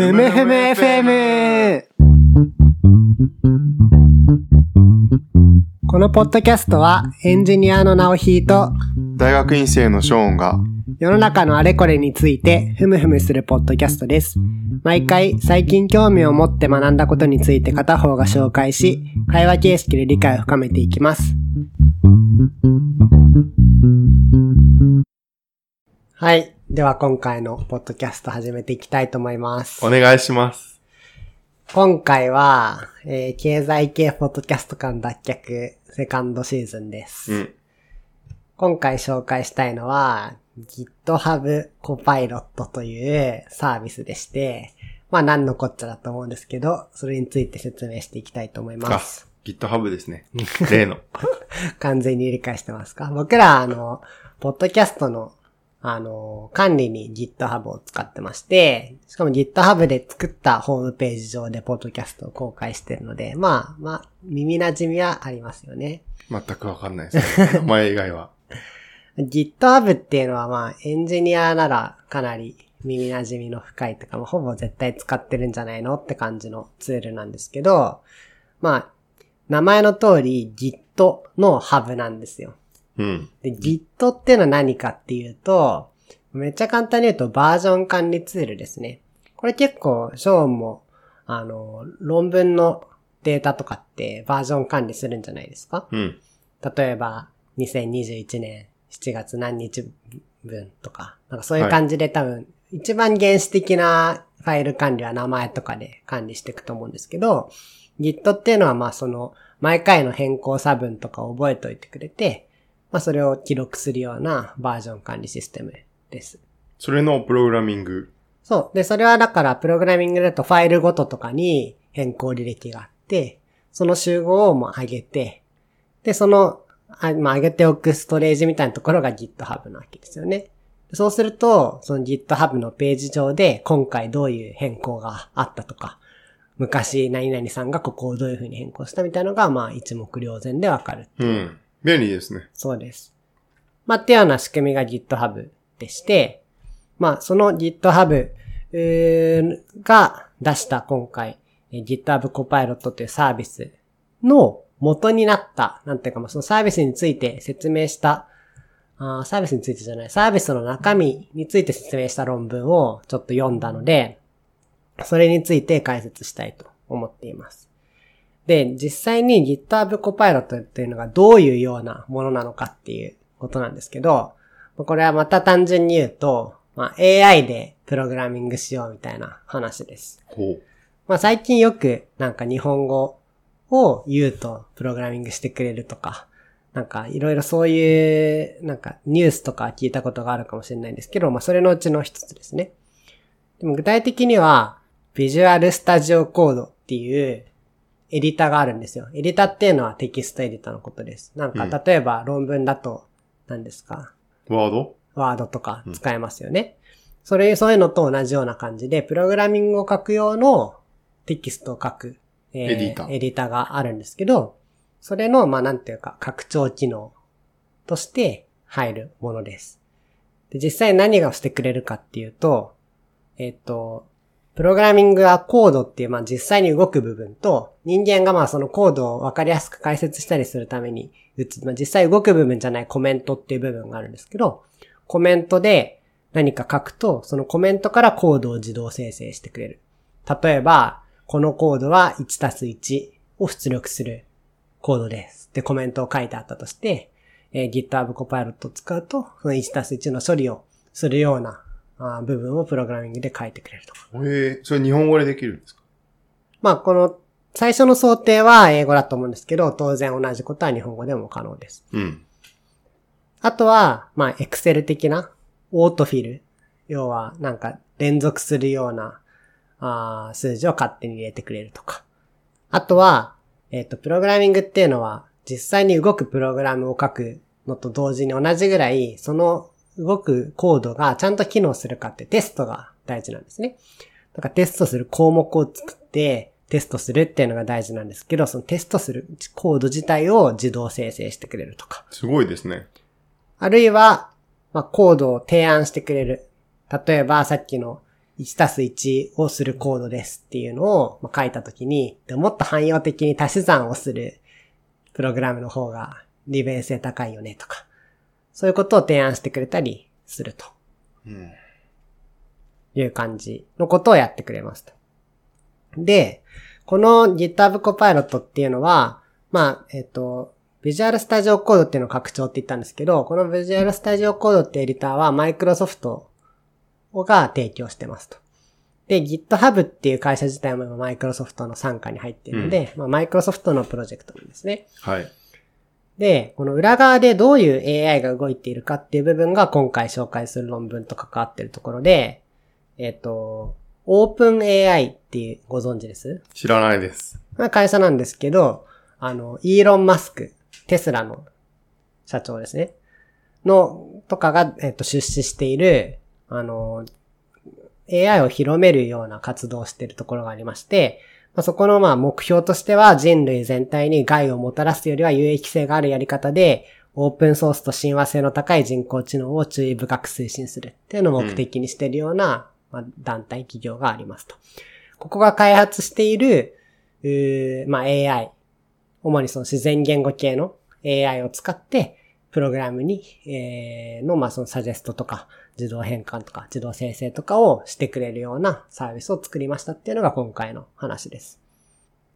ふむふむ FM! このポッドキャストはエンジニアの直ひと大学院生のショーンが世の中のあれこれについてふむふむするポッドキャストです。毎回最近興味を持って学んだことについて片方が紹介し、会話形式で理解を深めていきます。はい。では今回のポッドキャスト始めていきたいと思います。お願いします。今回は、えー経済系ポッドキャスト間脱却セカンドシーズンです。うん。今回紹介したいのは GitHub Copilot というサービスでして、まあ何のこっちゃだと思うんですけど、それについて説明していきたいと思いまあす。、GitHub ですね。例の。完全に理解してますか？僕ら、あの、ポッドキャストの、あの、管理に GitHub を使ってまして、しかも GitHub で作ったホームページ上でポッドキャストを公開してるので、まあ、まあ、耳馴染みはありますよね。全くわかんないです、ね。名前以外は。GitHub っていうのはまあ、エンジニアならかなり耳馴染みの深いとか、まあ、ほぼ絶対使ってるんじゃないのって感じのツールなんですけど、まあ、名前の通り Git のハブなんですよ。うん。で、Git っていうのは何かっていうと、めっちゃ簡単に言うとバージョン管理ツールですね。これ結構、ショーンも、あの、論文のデータとかってバージョン管理するんじゃないですか？うん。例えば、2021年7月何日分とか、なんかそういう感じで多分、一番原始的なファイル管理は名前とかで管理していくと思うんですけど、Git っていうのはまあその、毎回の変更差分とかを覚えておいてくれて、まあそれを記録するようなバージョン管理システムです。それのプログラミング。そう。で、それはだから、プログラミングだとファイルごととかに変更履歴があって、その集合をもう上げて、で、その、あまあ、上げておくストレージみたいなところが GitHub なわけですよね。そうすると、その GitHub のページ上で、今回どういう変更があったとか、昔何々さんがここをどういう風に変更したみたいなのが、まあ、一目瞭然でわかる。うん。便利ですね。そうです。まあ、っていうような仕組みが GitHub でして、まあ、その GitHub が出した今回、GitHub Copilot というサービスの元になった、なんていうか、まあ、そのサービスについて説明した、あーサービスについてじゃない、サービスの中身について説明した論文をちょっと読んだので、それについて解説したいと思っています。で、実際に GitHub Copilot っていうのがどういうようなものなのかっていうことなんですけど、これはまた単純に言うと、まあ、AI でプログラミングしようみたいな話です。まあ、最近よくなんか日本語を言うとプログラミングしてくれるとか、なんかいろいろそういうなんかニュースとか聞いたことがあるかもしれないんですけど、まあそれのうちの一つですね。でも具体的には Visual Studio Code っていうエディターがあるんですよ。エディターっていうのはテキストエディターのことです。なんかうん例えば論文だと何ですか？ワード？ワードとか使えますよね。それ、そういうのと同じような感じで、プログラミングを書く用のテキストを書く、えエディターエディターがあるんですけど、それの、まあ、なんていうか、拡張機能として入るものです。で、実際何がしてくれるかっていうと、えっ、と、プログラミングはコードっていう、まあ、実際に動く部分と、人間がまあ、そのコードをわかりやすく解説したりするために打つ、まあ、実際動く部分じゃないコメントっていう部分があるんですけど、コメントで何か書くと、そのコメントからコードを自動生成してくれる。例えば、このコードは1たす1を出力するコードです。ってコメントを書いてあったとして、えー GitHub Copilot を使うと、その1たす1の処理をするようなあー部分をプログラミングで書いてくれると。えー、それ日本語でできるんですか？まあ、この最初の想定は英語だと思うんですけど、当然同じことは日本語でも可能です。うん。あとは、まあ、Excel 的なオートフィル。要は、なんか連続するようなあー数字を勝手に入れてくれるとか。あとは、えっ、と、プログラミングっていうのは、実際に動くプログラムを書くのと同時に同じぐらい、その動くコードがちゃんと機能するかってテストが大事なんですね。だからテストする項目を作って、テストするっていうのが大事なんですけど、そのテストするコード自体を自動生成してくれるとか。すごいですね。あるいは、まあ、コードを提案してくれる。例えば、さっきの1たす1をするコードですっていうのをまあ書いたときに、でもっと汎用的に足し算をするプログラムの方が利便性高いよねとか、そういうことを提案してくれたりするとうん。いう感じのことをやってくれますと。で、この GitHub Copilot っていうのは、まあ、えっ、と、Visual Studio Code っていうのを拡張って言ったんですけど、この Visual Studio Code ってエディターは Microsoft が提供してますと。で、GitHub っていう会社自体も今 Microsoft の傘下に入っているので、まあ、Microsoft のプロジェクトなんですね。はい。で、この裏側でどういう AI が動いているかっていう部分が今回紹介する論文と関わっているところで、えっ、と、OpenAI っていうご存知です？知らないです。まあ会社なんですけど、あの、イーロン・マスク、テスラの社長ですね。の、とかが、えっと、出資している、あの、AI を広めるような活動をしているところがありまして、まあ、そこのまあ目標としては人類全体に害をもたらすよりは有益性があるやり方で、オープンソースと親和性の高い人工知能を注意深く推進するっていうのを目的にしているような、まあ、団体企業がありますと。ここが開発している、うーまあ、AI、主にその自然言語系の AI を使って、プログラムに、えー、の、まあ、そのサジェストとか、自動変換とか、自動生成とかをしてくれるようなサービスを作りましたっていうのが今回の話です。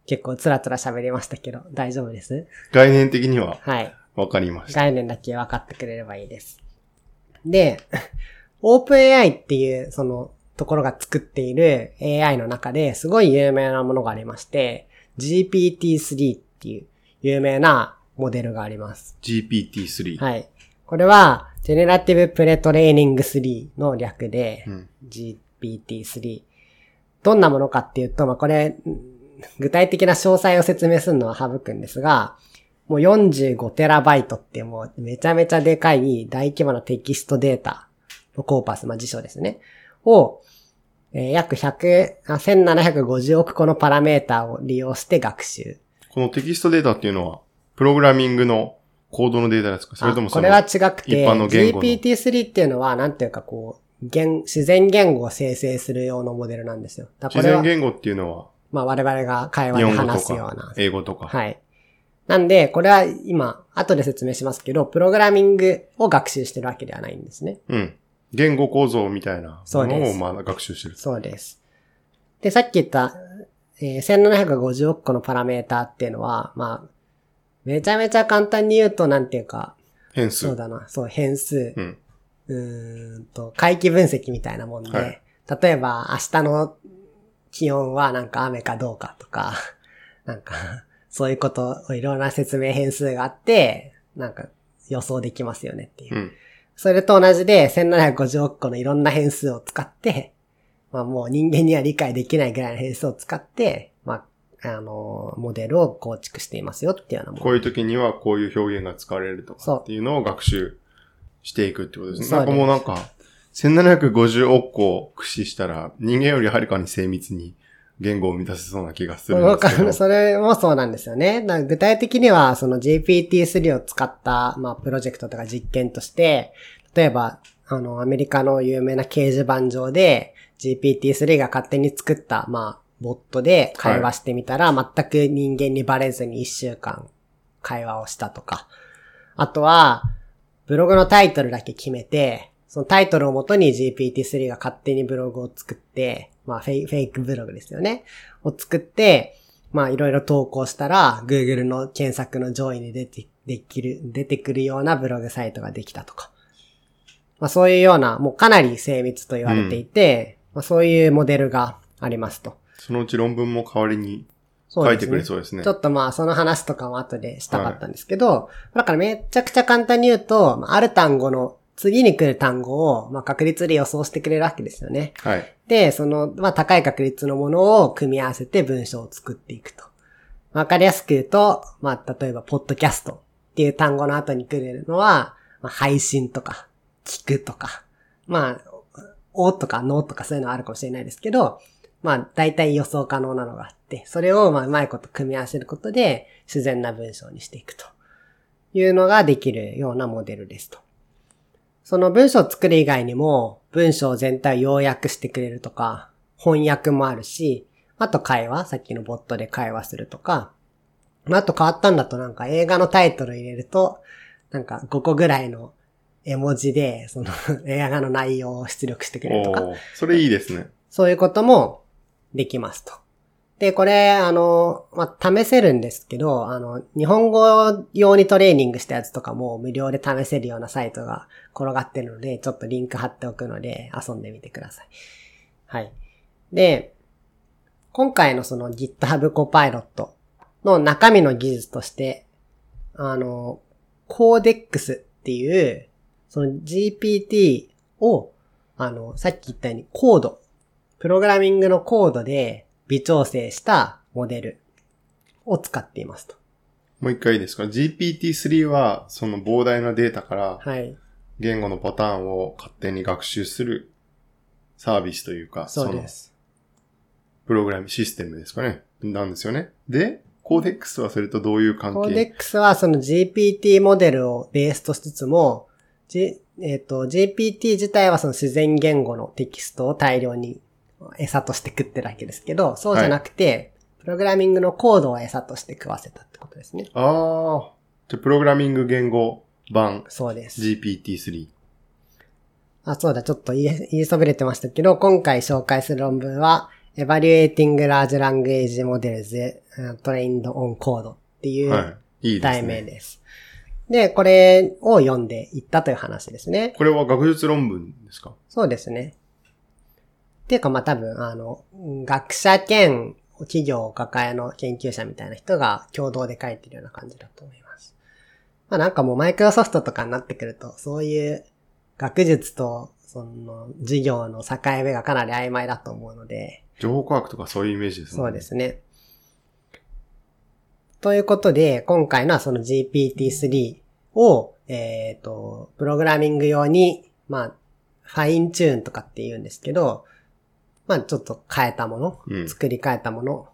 結構つらつら喋りましたけど、大丈夫です？概念的にははい。わかりました。概念だけ分かってくれればいいです。で、OpenAI っていうそのところが作っている AI の中ですごい有名なものがありまして、GPT-3 っていう有名なモデルがあります。GPT-3。はい。これは Generative Pre-Training 3の略で、うん。GPT-3。どんなものかっていうと、まあ、これ、ん具体的な詳細を説明するのは省くんですが、もう45テラバイトってもうめちゃめちゃでかい大規模なテキストデータのコーパス、まあ、辞書ですね。を、えー約100、あ1750億個のパラメータを利用して学習。このテキストデータっていうのは、プログラミングのコードのデータですか？それともそれは違くて、一般の言語の？GPT-3 っていうのは、なんていうかこう、言自然言語を生成する用のモデルなんですよ。自然言語っていうのは、まあ我々が会話日で話すようなか。、英語とか。はい。なんで、これは今、後で説明しますけど、プログラミングを学習してるわけではないんですね。うん。言語構造みたいなものをまあ学習してる。そうです。で、さっき言った、えー1750億個のパラメータっていうのは、まあ、めちゃめちゃ簡単に言うと、なんていうか、変数。そうだな、そう、変数、うん。うーんと、回帰分析みたいなもんで、はい例えば明日の気温はなんか雨かどうかとか、なんか、そういうことをいろんな説明変数があって、なんか予想できますよねっていう。うん。それと同じで1750億個のいろんな変数を使って、まあもう人間には理解できないぐらいの変数を使って、まあ、あの、モデルを構築していますよっていうようなものこういう時にはこういう表現が使われるとかっていうのを学習していくってことですね。なんかもうなんか、1750億個を駆使したら人間よりはるかに精密に言語を満たせそうな気がするんですけど。るそれもそうなんですよね。具体的には、その GPT-3 を使った、まあ、プロジェクトとか実験として、例えば、あの、アメリカの有名な掲示板上で、GPT-3 が勝手に作った、まあ、ボットで会話してみたら、全く人間にバレずに1週間会話をしたとか。あとは、ブログのタイトルだけ決めて、そのタイトルをもとに GPT-3 が勝手にブログを作って、まあフェイフェイクブログですよね。を作って、まあいろいろ投稿したら、Google の検索の上位に出て、できる、出てくるようなブログサイトができたとか。まあそういうような、もうかなり精密と言われていて、まあそういうモデルがありますと。そのうち論文も代わりに書いてくれそうですね。ちょっとまあ、その話とかも後でしたかったんですけど、だからめちゃくちゃ簡単に言うと、まあある単語の次に来る単語を、まあ確率で予想してくれるわけですよね。はい。で、その、まあ高い確率のものを組み合わせて文章を作っていくと。わかりやすく言うと、まあ例えば、ポッドキャストっていう単語の後に来るのは、まあ、配信とか、聞くとか、まあ、おとかのとかそういうのはあるかもしれないですけど、まあ、大体予想可能なのがあって、それをまあ、うまいこと組み合わせることで、自然な文章にしていくというのができるようなモデルですと。その文章を作る以外にも、文章全体を要約してくれるとか、翻訳もあるし、あと会話、さっきのボットで会話するとか、まあ、あと変わったんだとなんか映画のタイトル入れると、なんか5個ぐらいの絵文字で、その 映画の内容を出力してくれるとか、それいいですね。そういうこともできますと。で、これ、あの、まあ、試せるんですけど、あの、日本語用にトレーニングしたやつとかも無料で試せるようなサイトが転がってるので、ちょっとリンク貼っておくので遊んでみてください。はい。で、今回のその GitHub Copilot の中身の技術として、あの、Codex っていう、その GPT を、あの、さっき言ったようにコード、プログラミングのコードで微調整したモデルを使っていますと。もう一回いいですか ?GPT-3 は、その膨大なデータからはい。言語のパターンを勝手に学習するサービスというか、そうです。のプログラムシステムですかね。なんですよね。で、コーデックスはそれとどういう関係？コーデックスはその GPT モデルをベースとしつつも、G えっ、と、GPT 自体はその自然言語のテキストを大量に餌として食ってるわけですけど、そうじゃなくて、プログラミングのコードを餌として食わせたってことですね。ああ。じゃあプログラミング言語版そうです。GPT-3。あ、そうだ、ちょっと言い言いそびれてましたけど、今回紹介する論文は、Evaluating Large Language Models Trained on Code っていうはい。いいです題名ね。です。で、これを読んでいったという話ですね。これは学術論文ですか？そうですね。っていうか、まあ、多分、あの、学者兼企業を抱えの研究者みたいな人が共同で書いてるような感じだと思います。まあ、なんかもうマイクロソフトとかになってくると、そういう学術と、その、授業の境目がかなり曖昧だと思うので、情報科学とかそういうイメージですね。そうで。すね。ということで、今回のはその GPT-3 を、えっ、と、プログラミング用に、まあ、ファインチューンとかって言うんですけど、まあ、ちょっと変えたもの、うん作り変えたもの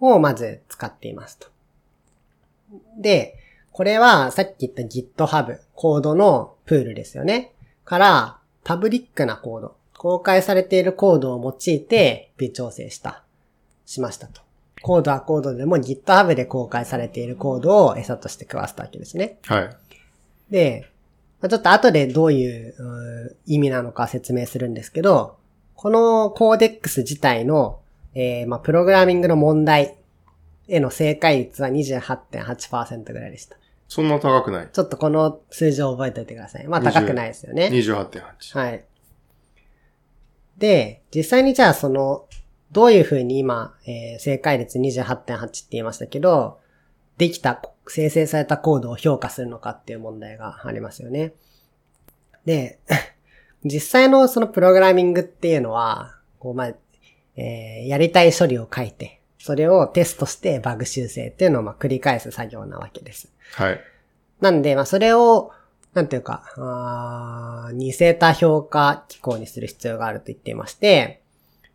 をまず使っていますと。で、これはさっき言った GitHub、コードのプールですよね。から、パブリックなコード、公開されているコードを用いて微調整した、しましたと。コードはコードでも GitHub で公開されているコードを餌として食わせたわけですね。はい。で、まあちょっと後でどういううー意味なのか説明するんですけど、このコーデックス自体の、えーまあ、プログラミングの問題への正解率は28.8%ぐらいでした。そんな高くない？ちょっとこの数字を覚えておいてください。まあ高くないですよね。28.8。はい。で、実際にじゃあその、どういうふうに今、えー正解率28.8って言いましたけど、できた、生成されたコードを評価するのかっていう問題がありますよね。で、実際のそのプログラミングっていうのは、こうまあ、えーやりたい処理を書いて、それをテストしてバグ修正っていうのをまあ繰り返す作業なわけです。はい。なんで、まあ、それを、なんていうか、あー似せた評価機構にする必要があると言っていまして、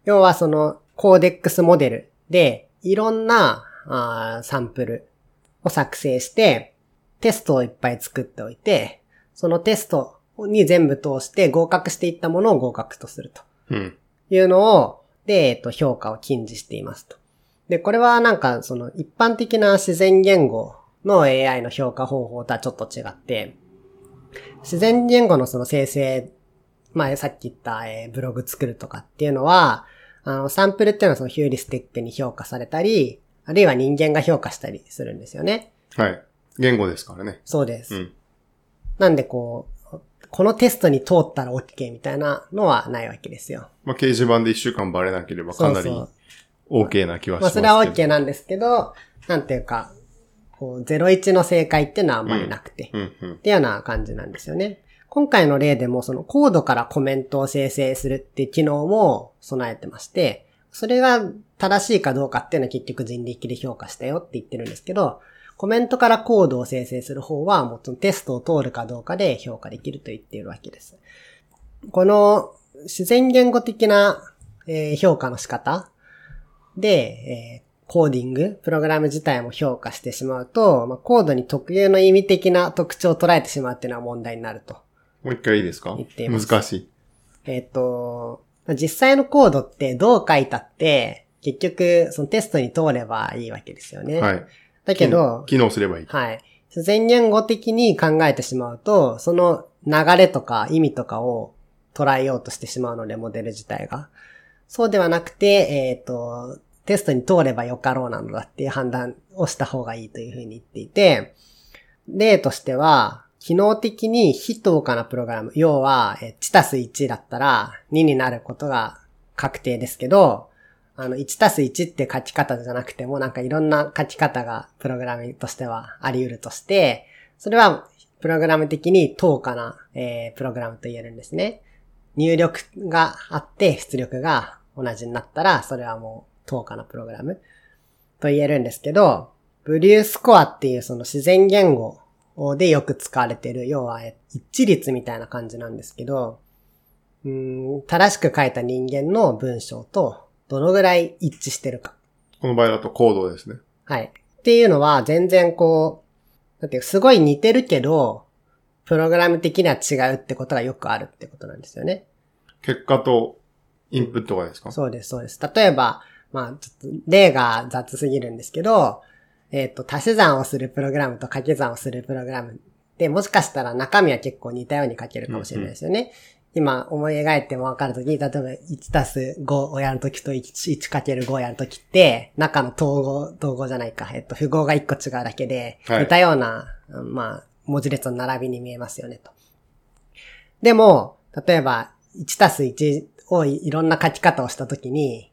要はその、コーデックスモデルで、いろんなあーサンプルを作成して、テストをいっぱい作っておいて、そのテストに全部通して合格していったものを合格とすると。うん。いうのを、で、えっと、評価を禁じしていますと。で、これはなんか、その、一般的な自然言語の AI の評価方法とはちょっと違って、自然言語のその生成、まあ、さっき言った、えーブログ作るとかっていうのは、あの、サンプルっていうのはそのヒューリスティックに評価されたり、あるいは人間が評価したりするんですよね。はい。言語ですからね。そうです。うん。なんでこう、このテストに通ったら OK みたいなのはないわけですよ。まあ、掲示板で一週間バレなければかなり OK な気はしまあ、ますけど。それは OK なんですけど、なんていうか、こう、01の正解っていうのはあんまりなくて、っうんうん。ていうような感じなんですよね。今回の例でも、そのコードからコメントを生成するっていう機能も備えてまして、それが正しいかどうかっていうのは結局人力で評価したよって言ってるんですけど、コメントからコードを生成する方は、もうそのテストを通るかどうかで評価できると言っているわけです。この自然言語的な、えー評価の仕方で、えーコーディング、プログラム自体も評価してしまうと、まあ、コードに特有の意味的な特徴を捉えてしまうっていうのは問題になるともう一回いいですか？言っています難しい。えっ、と、実際のコードってどう書いたって、結局、そのテストに通ればいいわけですよね。はい。だけど、機能すればいい。はい。自然言語的に考えてしまうと、その流れとか意味とかを捉えようとしてしまうので、モデル自体が。そうではなくて、えっ、と、テストに通ればよかろうなのだっていう判断をした方がいいというふうに言っていて、例としては、機能的に非等価なプログラム、要は、え1たす1だったら2になることが確定ですけど、あの、1たす1って書き方じゃなくても、なんかいろんな書き方がプログラムとしてはあり得るとして、それはプログラム的に等価な、えープログラムと言えるんですね。入力があって出力が同じになったら、それはもう等価なプログラムと言えるんですけど、ブリュースコアっていうその自然言語でよく使われてる、要は一致率みたいな感じなんですけど、うん正しく書いた人間の文章とどのぐらい一致してるか。この場合だとコードですね。はい。っていうのは全然こう、だってすごい似てるけど、プログラム的には違うってことがよくあるってことなんですよね。結果とインプットがですか？そうです、そうです。例えば、まあ、ちょっと例が雑すぎるんですけど、えっ、と、足し算をするプログラムと掛け算をするプログラムで、もしかしたら中身は結構似たように書けるかもしれないですよね。今思い描いてもわかるときに、例えば1たす5をやるときと 1×5 をやるときって、中の統合、統合じゃないか、えっと、符号が1個違うだけで、はい似たような、まあ、文字列の並びに見えますよね、と。でも、例えば、1たす1をいいろんな書き方をしたときに、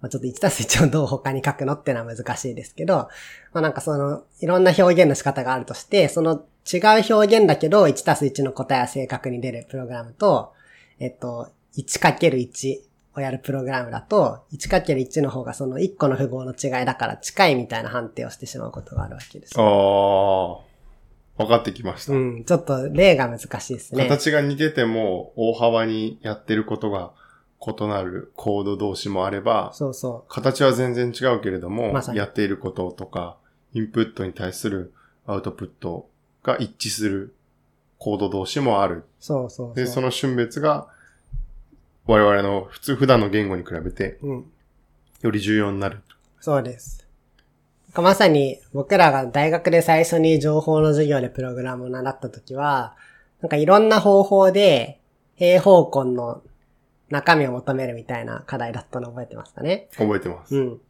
まあ、ちょっと1たす1をどう他に書くのってのは難しいですけど、まあなんかその、いろんな表現の仕方があるとして、その違う表現だけど、1たす1の答えは正確に出るプログラムと、えっと、1×1 をやるプログラムだと、1×1 の方がその1個の符号の違いだから近いみたいな判定をしてしまうことがあるわけです。ああ、分かってきました。うん、ちょっと例が難しいですね。形が似てても大幅にやってることが異なるコード同士もあれば、そうそ形は全然違うけれども、まやっていることとか、インプットに対するアウトプットが一致するコード同士もある。う。そうそうで、そ。の瞬別が我々の普通普段の言語に比べてうん。より重要になる。そうです。まさに僕らが大学で最初に情報の授業でプログラムを習った時は、なんかいろんな方法で平方根の中身を求めるみたいな課題だったの覚えてますかね？覚えてます。うん。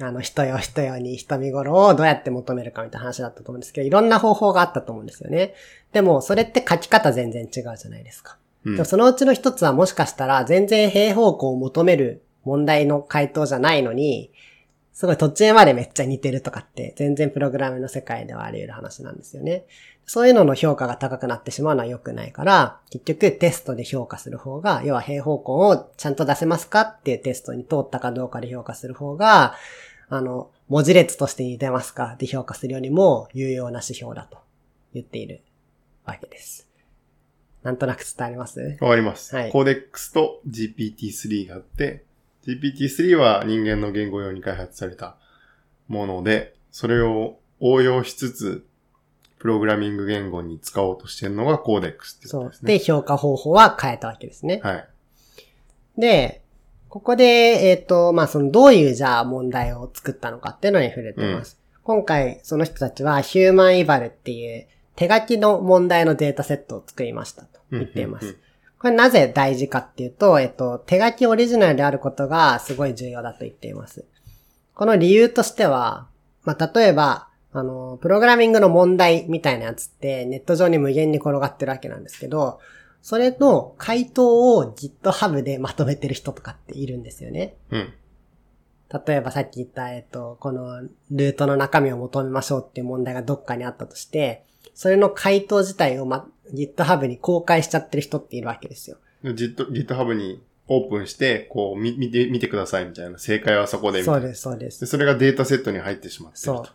あの、人よ人よに人見頃をどうやって求めるかみたいな話だったと思うんですけど、いろんな方法があったと思うんですよね。でも、それって書き方全然違うじゃないですか。うんでもそのうちの一つはもしかしたら全然平方根を求める問題の回答じゃないのに、すごい途中までめっちゃ似てるとかって全然プログラムの世界ではあり得る話なんですよね。そういうのの評価が高くなってしまうのは良くないから、結局テストで評価する方が、要は平方根をちゃんと出せますかっていうテストに通ったかどうかで評価する方が、あの、文字列として似てますかで評価するよりも有用な指標だと言っているわけです。なんとなく伝わります？わかります。はいコーデックスと GPT-3 があって、GPT-3 は人間の言語用に開発されたもので、それを応用しつつ、プログラミング言語に使おうとしてるのがコーデックスってことです。ね。そうで、評価方法は変えたわけですね。はい。で、ここで、えっ、と、まあ、その、どういう、じゃあ、問題を作ったのかっていうのに触れてます。今回、その人たちは、ヒューマンイバルっていう、手書きの問題のデータセットを作りましたと言っていますうんうんうん。これなぜ大事かっていうと、えっと、手書きオリジナルであることがすごい重要だと言っています。この理由としては、まあ、例えば、あの、プログラミングの問題みたいなやつってネット上に無限に転がってるわけなんですけど、それの回答を GitHub でまとめてる人とかっているんですよね。うん。例えばさっき言った、えっと、このルートの中身を求めましょうっていう問題がどっかにあったとして、それの回答自体を、ま、GitHub に公開しちゃってる人っているわけですよ。GitHub にオープンして、こう、み見て、見てくださいみたいな。正解はそこでみたいな。そうです、そうですで。それがデータセットに入ってしまっていると。そう。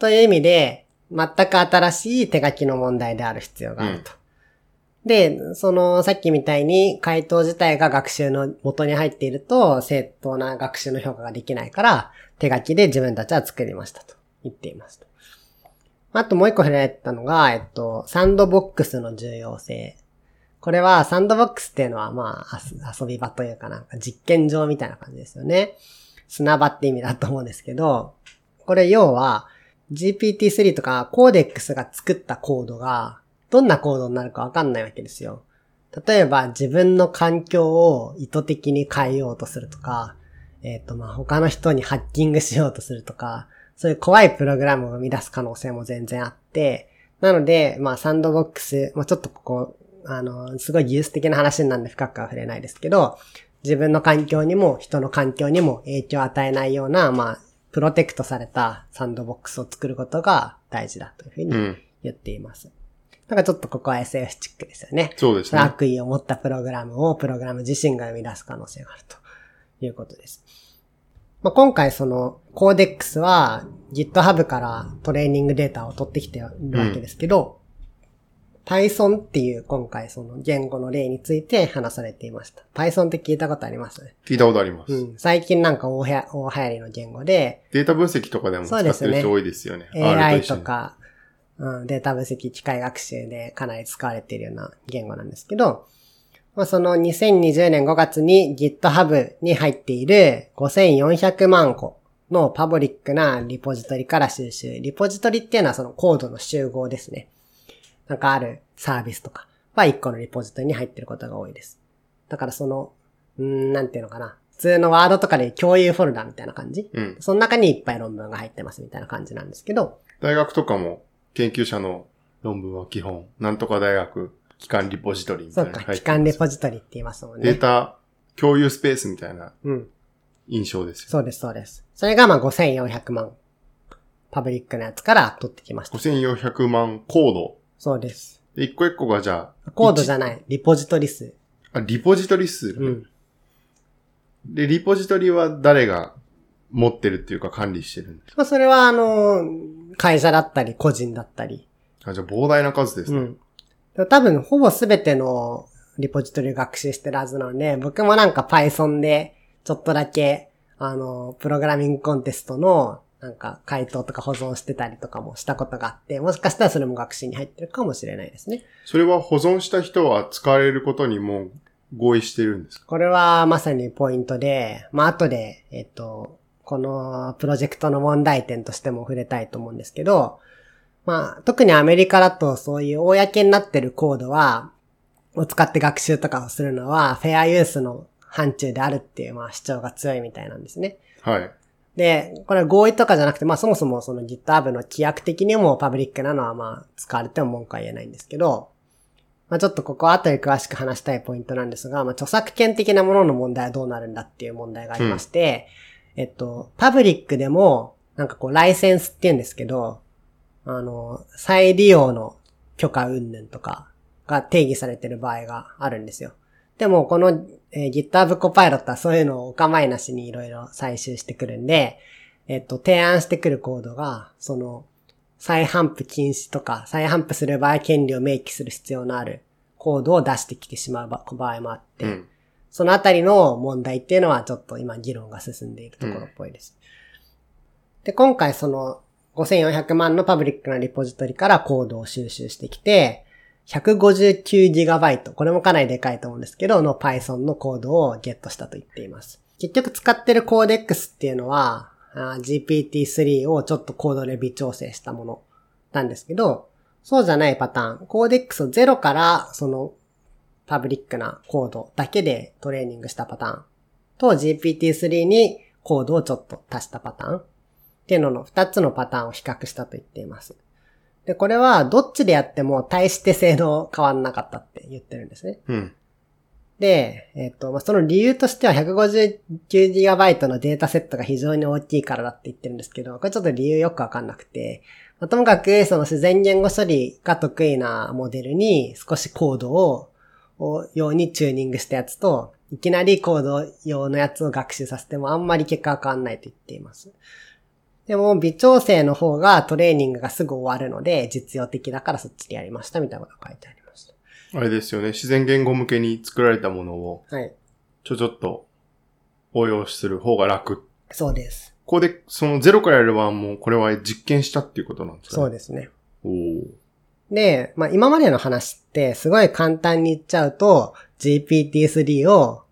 という意味で、全く新しい手書きの問題である必要があると。で、その、さっきみたいに回答自体が学習の元に入っていると、正当な学習の評価ができないから、手書きで自分たちは作りましたと言っていますと。あともう一個触れられたのが、えっと、サンドボックスの重要性。これはサンドボックスっていうのはまあ遊び場というかなんか実験場みたいな感じですよね。砂場って意味だと思うんですけど、これ要は GPT-3 とかコーデックスが作ったコードがどんなコードになるかわかんないわけですよ。例えば自分の環境を意図的に変えようとするとか、えっ、ー、とまあ他の人にハッキングしようとするとか、そういう怖いプログラムを生み出す可能性も全然あって、なので、まあサンドボックス、まあちょっとここ、あの、すごい技術的な話なんで深くは触れないですけど、自分の環境にも人の環境にも影響を与えないような、まあ、プロテクトされたサンドボックスを作ることが大事だというふうに言っています。うん、なんかちょっとここは SF チックですよね。そうですね。悪意を持ったプログラムをプログラム自身が生み出す可能性があるということです。まあ、今回そのコーデックスは GitHub からトレーニングデータを取ってきているわけですけど、うん、Python っていう今回その言語の例について話されていました。Python って聞いたことあります？聞いたことあります。うん。最近なんか大は大流行りの言語で。データ分析とかでも使ってる人多いですよね。ね AI とか、うん、データ分析、機械学習でかなり使われているような言語なんですけど、まあ、その2020年5月に GitHub に入っている5400万個のパブリックなリポジトリから収集。リポジトリっていうのはそのコードの集合ですね。なんかあるサービスとかは1個のリポジトリに入ってることが多いです。だからその、うん、なんていうのかな。普通のワードとかで共有フォルダみたいな感じ。うん。その中にいっぱい論文が入ってますみたいな感じなんですけど。大学とかも研究者の論文は基本、なんとか大学機関リポジトリみたいな。そうか、機関リポジトリって言いますもんね。データ共有スペースみたいな印象ですよ、そうです、そうです。それがまあ5400万。パブリックなやつから取ってきました。5400万コード。そうです。一個一個がじゃあ。コードじゃない。リポジトリ数。あ、リポジトリ数。うん。で、リポジトリは誰が持ってるっていうか管理してるんですか？まあ、それはあの、会社だったり、個人だったり。あ、じゃあ膨大な数ですね。うん。多分、ほぼすべてのリポジトリを学習してるはずなので、僕もなんか Python でちょっとだけ、あの、プログラミングコンテストのなんか回答とか保存してたりとかもしたことがあって、もしかしたらそれも学習に入ってるかもしれないですね。それは保存した人は使われることにも合意してるんですか？これはまさにポイントで、まあ後で、えっと、このプロジェクトの問題点としても触れたいと思うんですけど、まあ、特にアメリカだとそういう公になってるコードは、を使って学習とかをするのは、フェアユースの範疇であるっていう、まあ主張が強いみたいなんですね。はい。で、これは合意とかじゃなくて、まあそもそもその GitHub の規約的にもパブリックなのはまあ使われても文句は言えないんですけど、まあちょっとここは後で詳しく話したいポイントなんですが、まあ著作権的なものの問題はどうなるんだっていう問題がありまして、うん、えっと、パブリックでも、なんかこうライセンスって言うんですけど、あの、再利用の許可云々とかが定義されてる場合があるんですよ。でも、この、えー、GitHub Copilot はそういうのをお構いなしにいろいろ採集してくるんで、えっと、提案してくるコードが、その、再反布禁止とか、再反布する場合権利を明記する必要のあるコードを出してきてしまう場合もあって、うん、そのあたりの問題っていうのはちょっと今議論が進んでいるところっぽいです。うん、で、今回その、5400万のパブリックなリポジトリからコードを収集してきて、159GB、これもかなりでかいと思うんですけど、の Python のコードをゲットしたと言っています。結局使ってるコーデックスっていうのは、GPT-3 をちょっとコードで微調整したものなんですけど、そうじゃないパターン、コーデックスを0からそのパブリックなコードだけでトレーニングしたパターン。と GPT-3 にコードをちょっと足したパターン。っていうのの2つのパターンを比較したと言っています。で、これはどっちでやっても大して性能変わんなかったって言ってるんですね。うん。で、えっ、ー、と、まあ、その理由としては 159GB のデータセットが非常に大きいからだって言ってるんですけど、これちょっと理由よくわかんなくて、まあ、ともかくその自然言語処理が得意なモデルに少しコードを、ようにチューニングしたやつと、いきなりコード用のやつを学習させてもあんまり結果は変わんないと言っています。でも、微調整の方がトレーニングがすぐ終わるので、実用的だからそっちでやりましたみたいなことが書いてありました。あれですよね。自然言語向けに作られたものを、はい。ちょちょっと応用する方が楽。そうです。ここで、そのゼロからやる版も、これは実験したっていうことなんですか、ね、そうですね。おで、まあ今までの話ってすごい簡単に言っちゃうと GPT-3 を、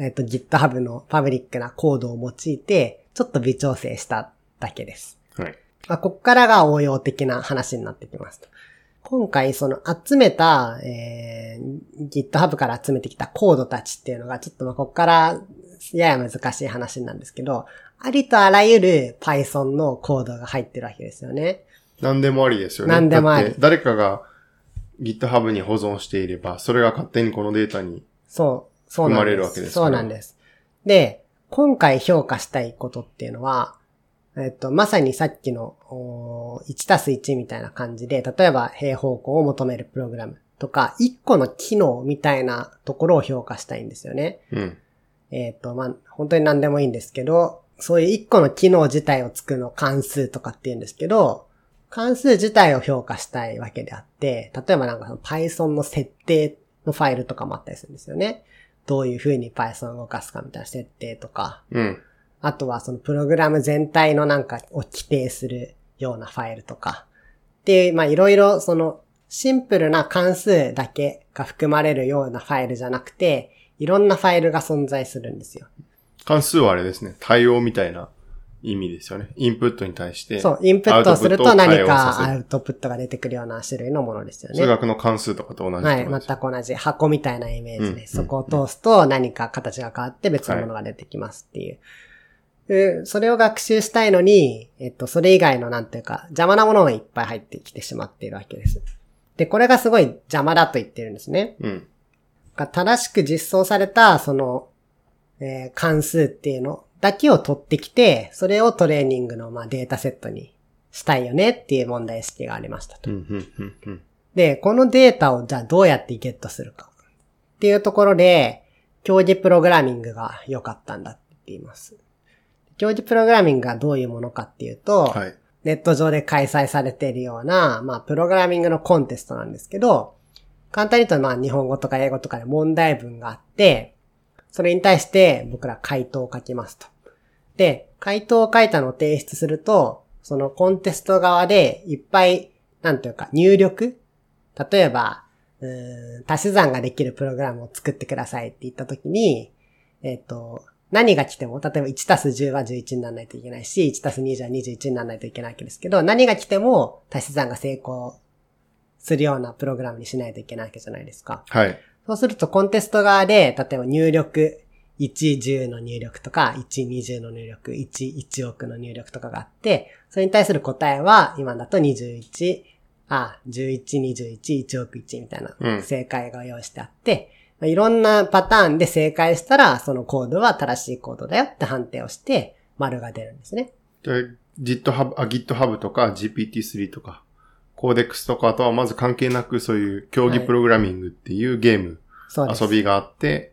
えっ、と GitHub のパブリックなコードを用いてちょっと微調整しただけです。はい。まあ、こっからが応用的な話になってきますと。今回その集めた、えー、GitHub から集めてきたコードたちっていうのがちょっとまあこっからやや難しい話なんですけど、ありとあらゆる Python のコードが入ってるわけですよね。何でもありですよね。何でもあり誰かが GitHub に保存していれば、それが勝手にこのデータに、そう、そうなんです。生まれるわけですそうなんです。で、今回評価したいことっていうのは、えっと、まさにさっきのおー1たす1みたいな感じで、例えば平方向を求めるプログラムとか、1個の機能みたいなところを評価したいんですよね。うん。えっと、まあ、本当に何でもいいんですけど、そういう1個の機能自体を作るの関数とかって言うんですけど、関数自体を評価したいわけであって、例えばなんかその Python の設定のファイルとかもあったりするんですよね。どういう風に Python を動かすかみたいな設定とか、うん。あとはそのプログラム全体のなんかを規定するようなファイルとか。っていう、まあいろいろそのシンプルな関数だけが含まれるようなファイルじゃなくて、いろんなファイルが存在するんですよ。関数はあれですね。対応みたいな意味ですよね。インプットに対して。そう、インプットをすると何かアウトプットが出てくるような種類のものですよね。数学の関数とかと同じはい、全く同じ箱みたいなイメージで、うんそこを通すと何か形が変わって別のものが出てきますっていう。でそれを学習したいのに、えっと、それ以外のなんていうか、邪魔なものがいっぱい入ってきてしまっているわけです。で、これがすごい邪魔だと言ってるんですね。うん。が正しく実装された、その、えー関数っていうのだけを取ってきて、それをトレーニングの、まあ、データセットにしたいよねっていう問題意識がありましたと。うん、うん、うん、うん。で、このデータをじゃあどうやってゲットするか。っていうところで、競技プログラミングが良かったんだって言います。競技プログラミングがどういうものかっていうと、はい。ネット上で開催されているような、まあ、プログラミングのコンテストなんですけど、簡単に言うと、まあ、日本語とか英語とかで問題文があって、それに対して僕ら回答を書きますと。で、回答を書いたのを提出すると、そのコンテスト側でいっぱい、なんていうか、入力例えば、うーん足し算ができるプログラムを作ってくださいって言ったときに、えっ、と、何が来ても、例えば1たす10は11にならないといけないし、1たす20は21にならないといけないわけですけど、何が来ても足し算が成功するようなプログラムにしないといけないわけじゃないですか。はい。そうするとコンテスト側で、例えば入力、1、10の入力とか、1、20の入力、1、1億の入力とかがあって、それに対する答えは、今だと21、あ、11、21、1億1みたいうんな正解が用意してあって、まあいろんなパターンで正解したら、そのコードは正しいコードだよって判定をして、丸が出るんですね。で、GitHub、あ、GitHub とか GPT-3 とか、コーデックスとかとはまず関係なくそういう競技プログラミングっていうゲーム、そうです。遊びがあって、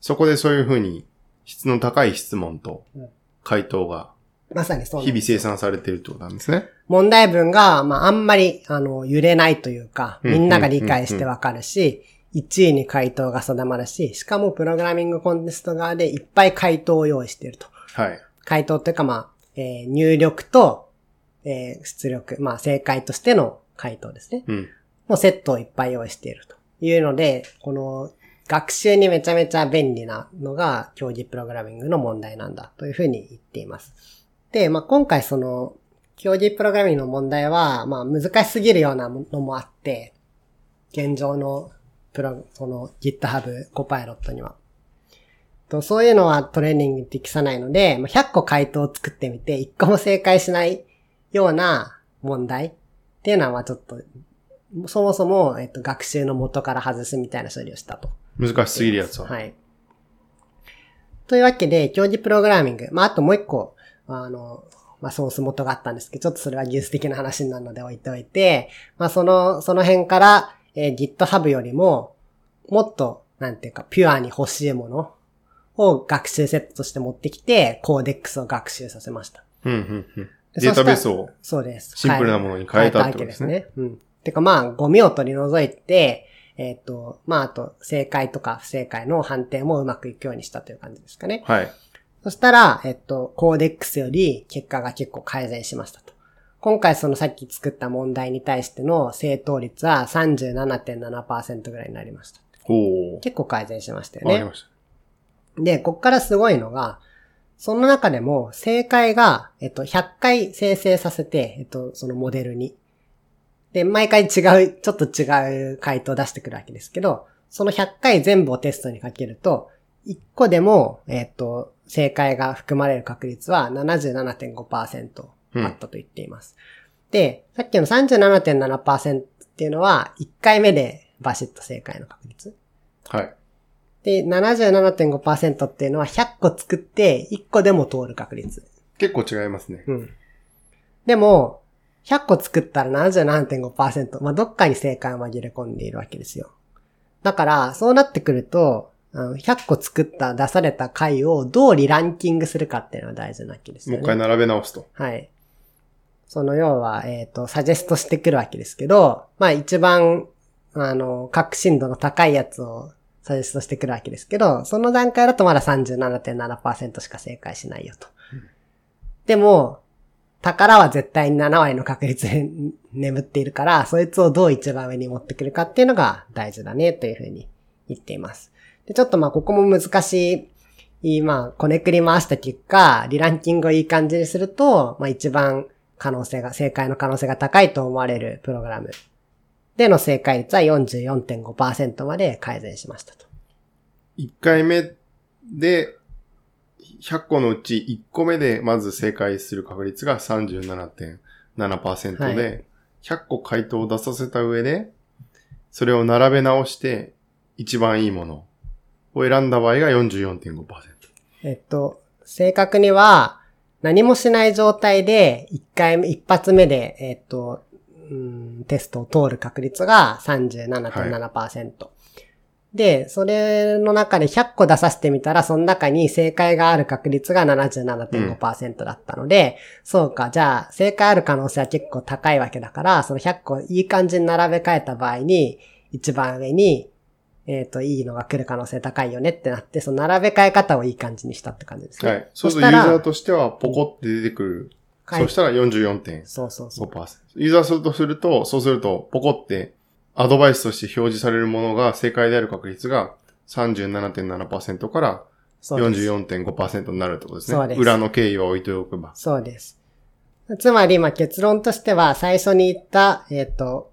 そこでそういうふうに質の高い質問とうん回答がまさにそう日々生産されているってことなんですね。問題文が、まあ、あんまり、あの、揺れないというか、うんみんなが理解してわかるし、1位に回答が定まるし、しかもプログラミングコンテスト側でいっぱい回答を用意していると。はい。回答というか、まあ、えー入力と、えー出力、まあ、正解としての回答ですね。うん。のセットをいっぱい用意しているというので、この学習にめちゃめちゃ便利なのが競技プログラミングの問題なんだというふうに言っています。で、まあ、今回その競技プログラミングの問題は、まあ、難しすぎるようなのもあって、現状のプロ、その GitHub コパイロットには。とそういうのはトレーニングに適さないので、まあ、100個回答を作ってみて、1個も正解しないような問題っていうのは、まあちょっと、そもそも、えっと、学習の元から外すみたいな処理をしたと。難しすぎるやつは。はい。というわけで、競技プログラミング。まあ、あともう一個、あの、まあ、ソース元があったんですけど、ちょっとそれは技術的な話になるので置いておいて、まあ、その、その辺から、えー GitHub よりも、もっと、なんていうか、ピュアに欲しいものを学習セットとして持ってきて、コーデックスを学習させました。うん、うん、うん。でデータベースを。そうです。シンプルなものに変えたってことですね変えたわけですね。うん。てかまあ、ゴミを取り除いて、えっ、と、まあ、あと、正解とか不正解の判定もうまくいくようにしたという感じですかね。はい。そしたら、えっと、コーデックスより結果が結構改善しましたと。今回そのさっき作った問題に対しての正答率は37.7%ぐらいになりました。結構改善しましたよね。わかりました。で、こっからすごいのが、その中でも正解が、えっと、100回生成させて、えっと、そのモデルに。で、毎回違う、ちょっと違う回答を出してくるわけですけど、その100回全部をテストにかけると、1個でも、えっと、正解が含まれる確率は77.5%あったと言っています。で、さっきの37.7%っていうのは、1回目でバシッと正解の確率。はい。で、77.5%っていうのは100個作って1個でも通る確率。結構違いますね。うん。でも、100個作ったら77.5%、まあ、どっかに正解を紛れ込んでいるわけですよ。だから、そうなってくると、あの100個作った、出された回をどうリランキングするかっていうのが大事なわけですよね。もう一回並べ直すと。はい。その要は、えっ、と、サジェストしてくるわけですけど、まあ一番、あの、確信度の高いやつをサジェストしてくるわけですけど、その段階だとまだ37.7%しか正解しないよと。でも、宝は絶対に7割の確率で眠っているから、そいつをどう一番上に持ってくるかっていうのが大事だねというふうに言っています。で、ちょっとまあここも難しい、まあ、こねくり回した結果、リランキングをいい感じにすると、まあ一番可能性が、正解の可能性が高いと思われるプログラムでの正解率は44.5%まで改善しましたと。1回目で、100個のうち1個目でまず正解する確率が37.7%で、はい100個回答を出させた上で、それを並べ直して一番いいものを選んだ場合が44.5%。えっと、正確には、何もしない状態で、一回目、一発目で、えっと、うんテストを通る確率が37.7%。で、それの中で100個出させてみたら、その中に正解がある確率が77.5%だったので、そうか、じゃあ、正解ある可能性は結構高いわけだから、その100個いい感じに並べ替えた場合に、一番上に、えっ、と、いいのが来る可能性高いよねってなって、その並べ替え方をいい感じにしたって感じですね。はい。そうするとユーザーとしてはポコって出てくる。はいそしたら44.5%。そうそうそう。ユーザーとすると、そうすると、ポコってアドバイスとして表示されるものが正解である確率が37.7%からそうです。44.5%になるってことですね。そうです裏の経緯は置いておけば。そうです。つまり、まあ、結論としては、最初に言った、えっ、と、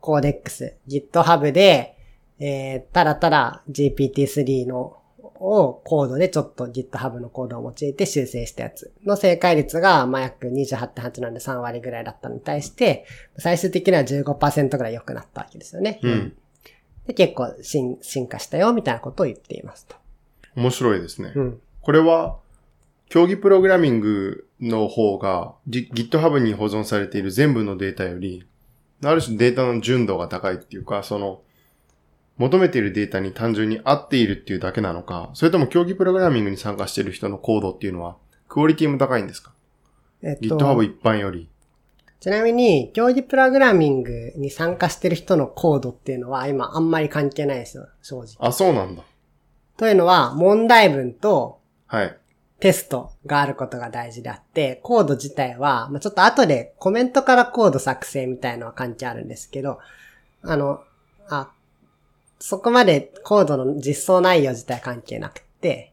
コーデックス、GitHub で、えー、ただただ GPT-3 の、をコードでちょっと GitHub のコードを用いて修正したやつの正解率が、まあ、約28.8なんで3割ぐらいだったのに対して、最終的には15%ぐらい良くなったわけですよね。うん。で、結構進進化したよ、みたいなことを言っていますと。面白いですね。うん。これは、競技プログラミングの方が、GitHub に保存されている全部のデータより、ある種データの純度が高いっていうか、その、求めているデータに単純に合っているっていうだけなのか、それとも競技プログラミングに参加している人のコードっていうのは、クオリティも高いんですか？えっと ?GitHub 一般より。ちなみに、競技プログラミングに参加してる人のコードっていうのは今あんまり関係ないですよ、正直。あ、そうなんだ。というのは、問題文とはい。テストがあることが大事であって、コード自体は、まあ、ちょっと後でコメントからコード作成みたいのは関係あるんですけど、あの、あ、そこまでコードの実装内容自体は関係なくて、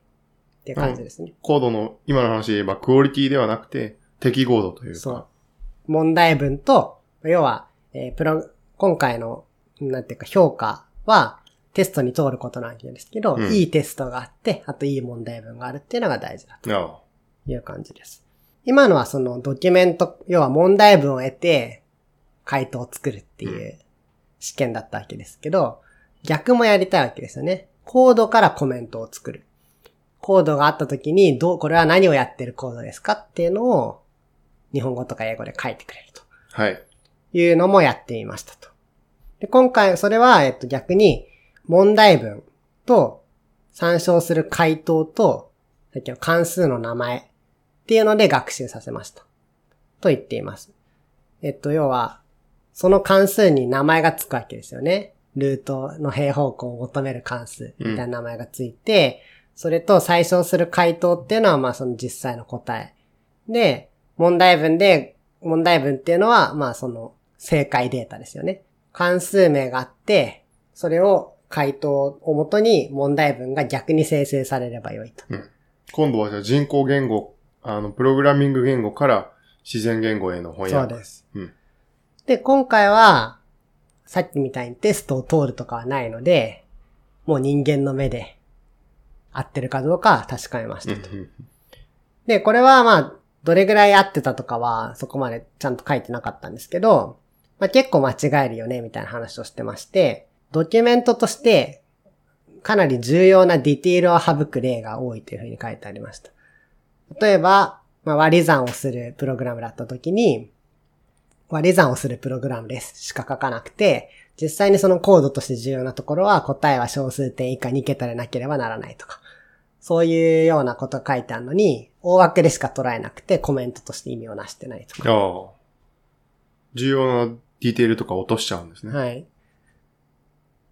っていう感じですね。コードの、今の話で言えば、クオリティではなくて、適合度というか。そう。問題文と、要は、えープロ、今回の、なんていうか評価は、テストに通ることなんですけど、うんいいテストがあって、あといい問題文があるっていうのが大事だという感じです。今のはそのドキュメント、要は問題文を得て、回答を作るっていう試験だったわけですけど、逆もやりたいわけですよね。コードからコメントを作る。コードがあった時に、どう、これは何をやってるコードですかっていうのを、日本語とか英語で書いてくれると。はい。いうのもやってみましたと。で、今回、それは、えっと、逆に、問題文と、参照する回答と、さっきの関数の名前っていうので学習させました。と言っています。えっと、要は、その関数に名前がつくわけですよね。ルートの平方向を求める関数みたいな名前がついて、それと最小する回答っていうのは、まあその実際の答え。で、問題文で問題文っていうのは、まあその正解データですよね。関数名があって、それを回答をもとに問題文が逆に生成されればよいと。今度はじゃあ人工言語、あの、プログラミング言語から自然言語への翻訳。そうです。うんで、今回は、さっきみたいにテストを通るとかはないので、もう人間の目で合ってるかどうか確かめましたと。で、これはまあ、どれぐらい合ってたとかは、そこまでちゃんと書いてなかったんですけど、まあ結構間違えるよね、みたいな話をしてまして、ドキュメントとして、かなり重要なディテールを省く例が多いというふうに書いてありました。例えば、まあ、割り算をするプログラムだった時に、割り算をするプログラムですしか書かなくて、実際にそのコードとして重要なところは答えは小数点以下2桁でなければならないとか、そういうようなこと書いてあるのに、大枠でしか捉えなくてコメントとして意味をなしてないとか。ああ。重要なディテールとか落としちゃうんですね。はい。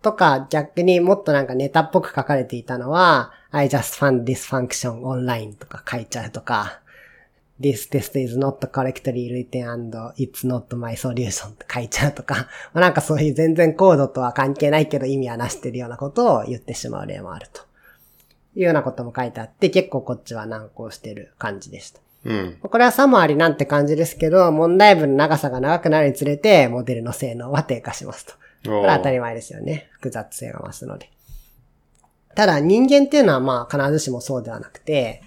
とか、逆にもっとなんかネタっぽく書かれていたのは、I just found this function online とか書いちゃうとか、This test is not correctly written and it's not my solution って書いちゃうとか、まあなんかそういう全然コードとは関係ないけど意味はなしてるようなことを言ってしまう例もあると。いうようなことも書いてあって、結構こっちは難航してる感じでした。うん。これはさもありなんて感じですけど、問題文の長さが長くなるにつれて、モデルの性能は低下しますと。ここれは当たり前ですよね。複雑性が増すので。ただ人間っていうのはまあ必ずしもそうではなくて、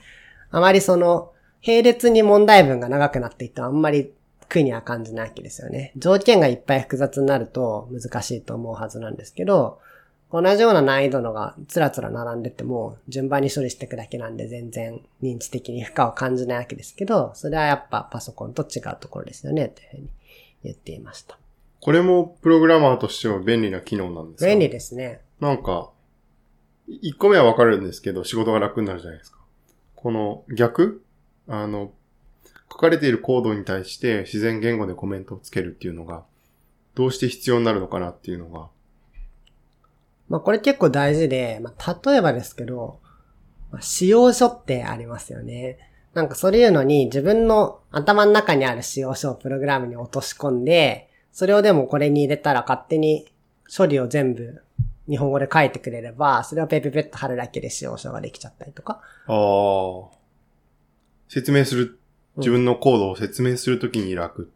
あまりその、並列に問題文が長くなっていってもあんまり苦には感じないわけですよね。条件がいっぱい複雑になると難しいと思うはずなんですけど、同じような難易度のがつらつら並んでても順番に処理していくだけなんで全然認知的に負荷を感じないわけですけど、それはやっぱパソコンと違うところですよね、というふうに言っていました。これもプログラマーとしては便利な機能なんですか？便利ですね。なんか、1個目はわかるんですけど、仕事が楽になるじゃないですか。この逆？あの、書かれているコードに対して自然言語でコメントをつけるっていうのが、どうして必要になるのかなっていうのが。まあこれ結構大事で、まあ例えばですけど、まあ使用書ってありますよね。なんかそういうのに自分の頭の中にある使用書をプログラムに落とし込んで、それをでもこれに入れたら勝手に処理を全部日本語で書いてくれれば、それをペペペッと貼るだけで使用書ができちゃったりとか。ああ。説明する、自分のコードを説明するときに楽。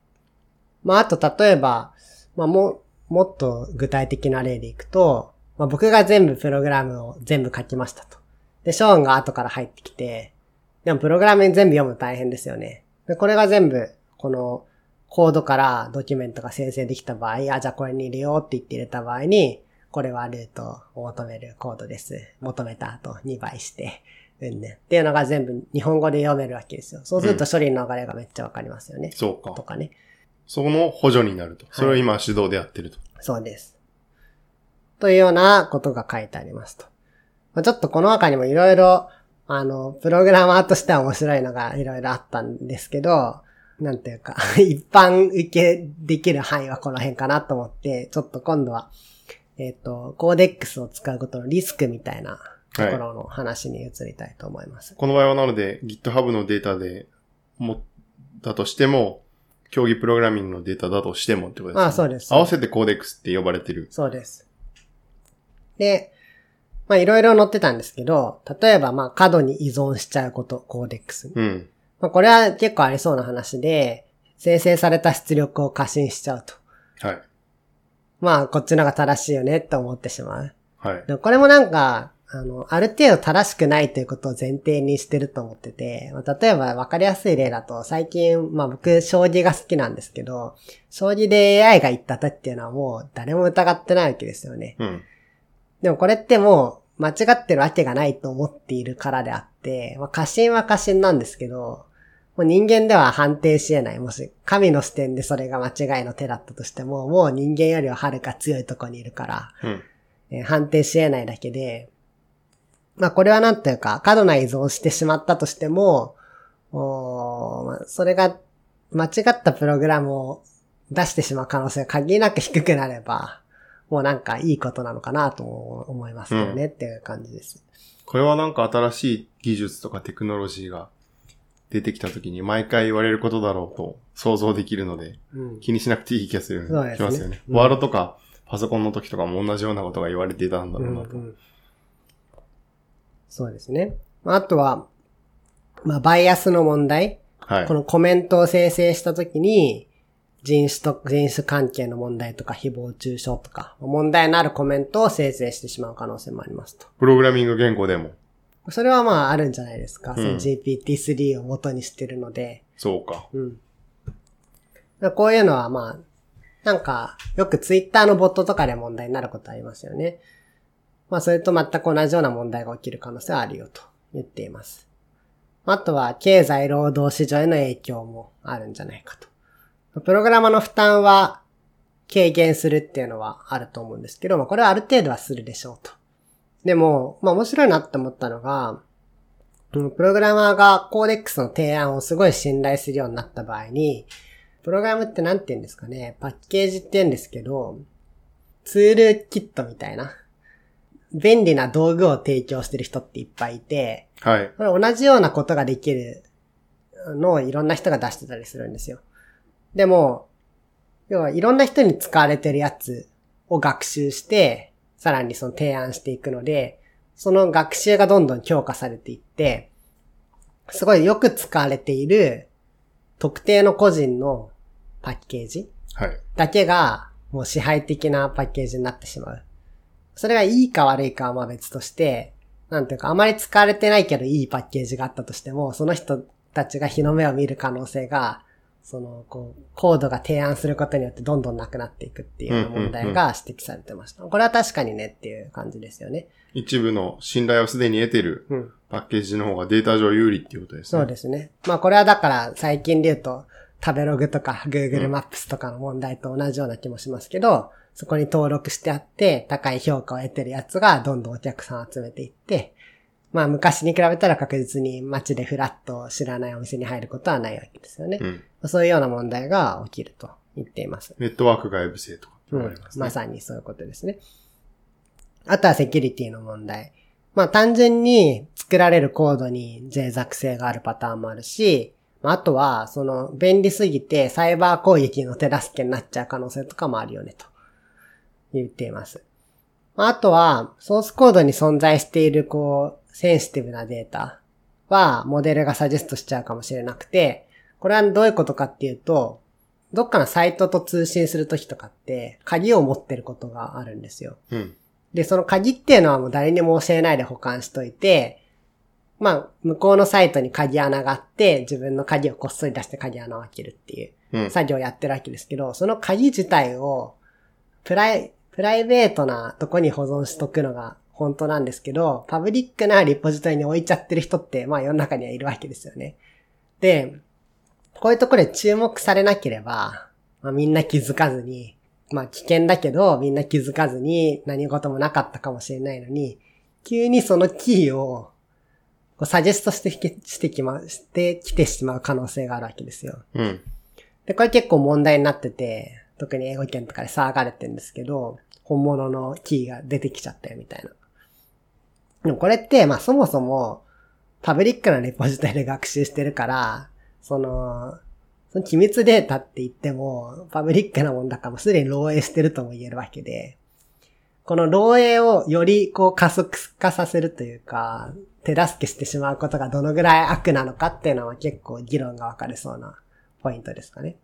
まああと例えば、まあも、もっと具体的な例でいくと、まあ僕が全部プログラムを全部書きましたと。で、ショーンが後から入ってきて、でもプログラムに全部読むの大変ですよね。で、これが全部、このコードからドキュメントが生成できた場合、あ、じゃあこれに入れようって言って入れた場合に、これはルートを求めるコードです。求めた後2倍して、うんね。っていうのが全部日本語で読めるわけですよ。そうすると処理の流れがめっちゃわかりますよね。そうか。とかね。その補助になると。それを今手動でやってると。そうです。というようなことが書いてありますと。まあ、ちょっとこの他にもいろいろ、あの、プログラマーとしては面白いのがいろいろあったんですけど、なんていうか、一般受けできる範囲はこの辺かなと思って、ちょっと今度は、えっ、と、コーデックスを使うことのリスクみたいなところの話に移りたいと思います。この場合はなので GitHub のデータで持ったとしても、競技プログラミングのデータだとしてもってことですね。あそうです合わせてコーデックスって呼ばれてる。そうです。で、まあいろいろ載ってたんですけど、例えばまあ過度に依存しちゃうこと、コーデックスに。うん。まあこれは結構ありそうな話で、生成された出力を過信しちゃうと。はい。まあこっちのが正しいよねって思ってしまう。はい。でもこれもなんか、あの、ある程度正しくないということを前提にしてると思ってて、まあ、例えば分かりやすい例だと、最近、まあ僕、将棋が好きなんですけど、将棋で AI が言ったとっていうのはもう誰も疑ってないわけですよね。うん。でもこれってもう間違ってるわけがないと思っているからであって、まあ、過信は過信なんですけど、もう人間では判定し得ない。もし神の視点でそれが間違いの手だったとしても、もう人間よりははるか強いところにいるから、うん。えー判定し得ないだけで、まあこれはなんというか、過度な依存をしてしまったとしても、おーまあそれが間違ったプログラムを出してしまう可能性が限りなく低くなれば、もうなんかいいことなのかなとも思いますけどね、っていう感じです。これはなんか新しい技術とかテクノロジーが出てきた時に毎回言われることだろうと想像できるので、うん。気にしなくていい気がするそうですねしますよね。うんワードとかパソコンの時とかも同じようなことが言われていたんだろうなと。うんうんそうですね。まああとは、まあ、バイアスの問題。はいこ。のコメントを生成したときに、人種と、人種関係の問題とか、誹謗中傷とか、問題のあるコメントを生成してしまう可能性もありますと。プログラミング言語でも。それはまああるんじゃないですか。んその GPT-3 を元にしてるので。そうか。うん。こういうのはまあ、なんか、よくツイッターのボットとかで問題になることありますよね。まあ、それと全く同じような問題が起きる可能性はあるよと言っています。あとは、経済労働市場への影響もあるんじゃないかと。プログラマーの負担は軽減するっていうのはあると思うんですけど、まあ、これはある程度はするでしょうと。でも、まあ、面白いなって思ったのが、プログラマーがコーデックスの提案をすごい信頼するようになった場合に、プログラムってなんて言うんですかね、パッケージって言うんですけど、ツールキットみたいな、便利な道具を提供してる人っていっぱいいて、はい。これ同じようなことができるのをいろんな人が出してたりするんですよ。でも、要はいろんな人に使われてるやつを学習して、さらにその提案していくので、その学習がどんどん強化されていって、すごいよく使われている特定の個人のパッケージはい。だけがもう支配的なパッケージになってしまう。それがいいか悪いかはまあ別として、なんていうかあまり使われてないけどいいパッケージがあったとしても、その人たちが日の目を見る可能性が、その、こう、コードが提案することによってどんどんなくなっていくっていう問題が指摘されてました。これは確かにねっていう感じですよね。一部の信頼をすでに得てるうん。パッケージの方がデータ上有利っていうことですね。そうですね。まあこれはだから最近で言うと食べログとか Google マップスとかの問題と同じような気もしますけど、そこに登録してあって高い評価を得てるやつがどんどんお客さんを集めていって、まあ昔に比べたら確実に街でフラッと知らないお店に入ることはないわけですよね。うん。そういうような問題が起きると言っています。ネットワーク外部性とかます、ねまさにそういうことですね。あとはセキュリティの問題。まあ単純に作られるコードに脆弱性があるパターンもあるし、まああとはその便利すぎてサイバー攻撃の手助けになっちゃう可能性とかもあるよねと言っています。まああとはソースコードに存在しているこうセンシティブなデータはモデルがサジェストしちゃうかもしれなくて、これはどういうことかっていうと、どっかのサイトと通信するときとかって、鍵を持ってることがあるんですよ。うん。で、その鍵っていうのはもう誰にも教えないで保管しといて、まあ、向こうのサイトに鍵穴があって、自分の鍵をこっそり出して鍵穴を開けるっていううん。作業をやってるわけですけど、その鍵自体を、プライ、プライベートなとこに保存しとくのが本当なんですけど、パブリックなリポジトリに置いちゃってる人って、まあ世の中にはいるわけですよね。で、こういうところで注目されなければ、まあみんな気づかずに、まあ危険だけどみんな気づかずに何事もなかったかもしれないのに、急にそのキーをサジェストしてきしてきま、してきてしまう可能性があるわけですよ。うん。で、これ結構問題になってて、特に英語圏とかで騒がれてるんですけど、本物のキーが出てきちゃったよみたいな。でもこれって、まあそもそも、パブリックなレポジトリで学習してるから、その、その機密データって言っても、パブリックなもんだからもうすでに漏洩してるとも言えるわけで、この漏洩をよりこう加速化させるというか、手助けしてしまうことがどのぐらい悪なのかっていうのは結構議論が分かれそうなポイントですかね。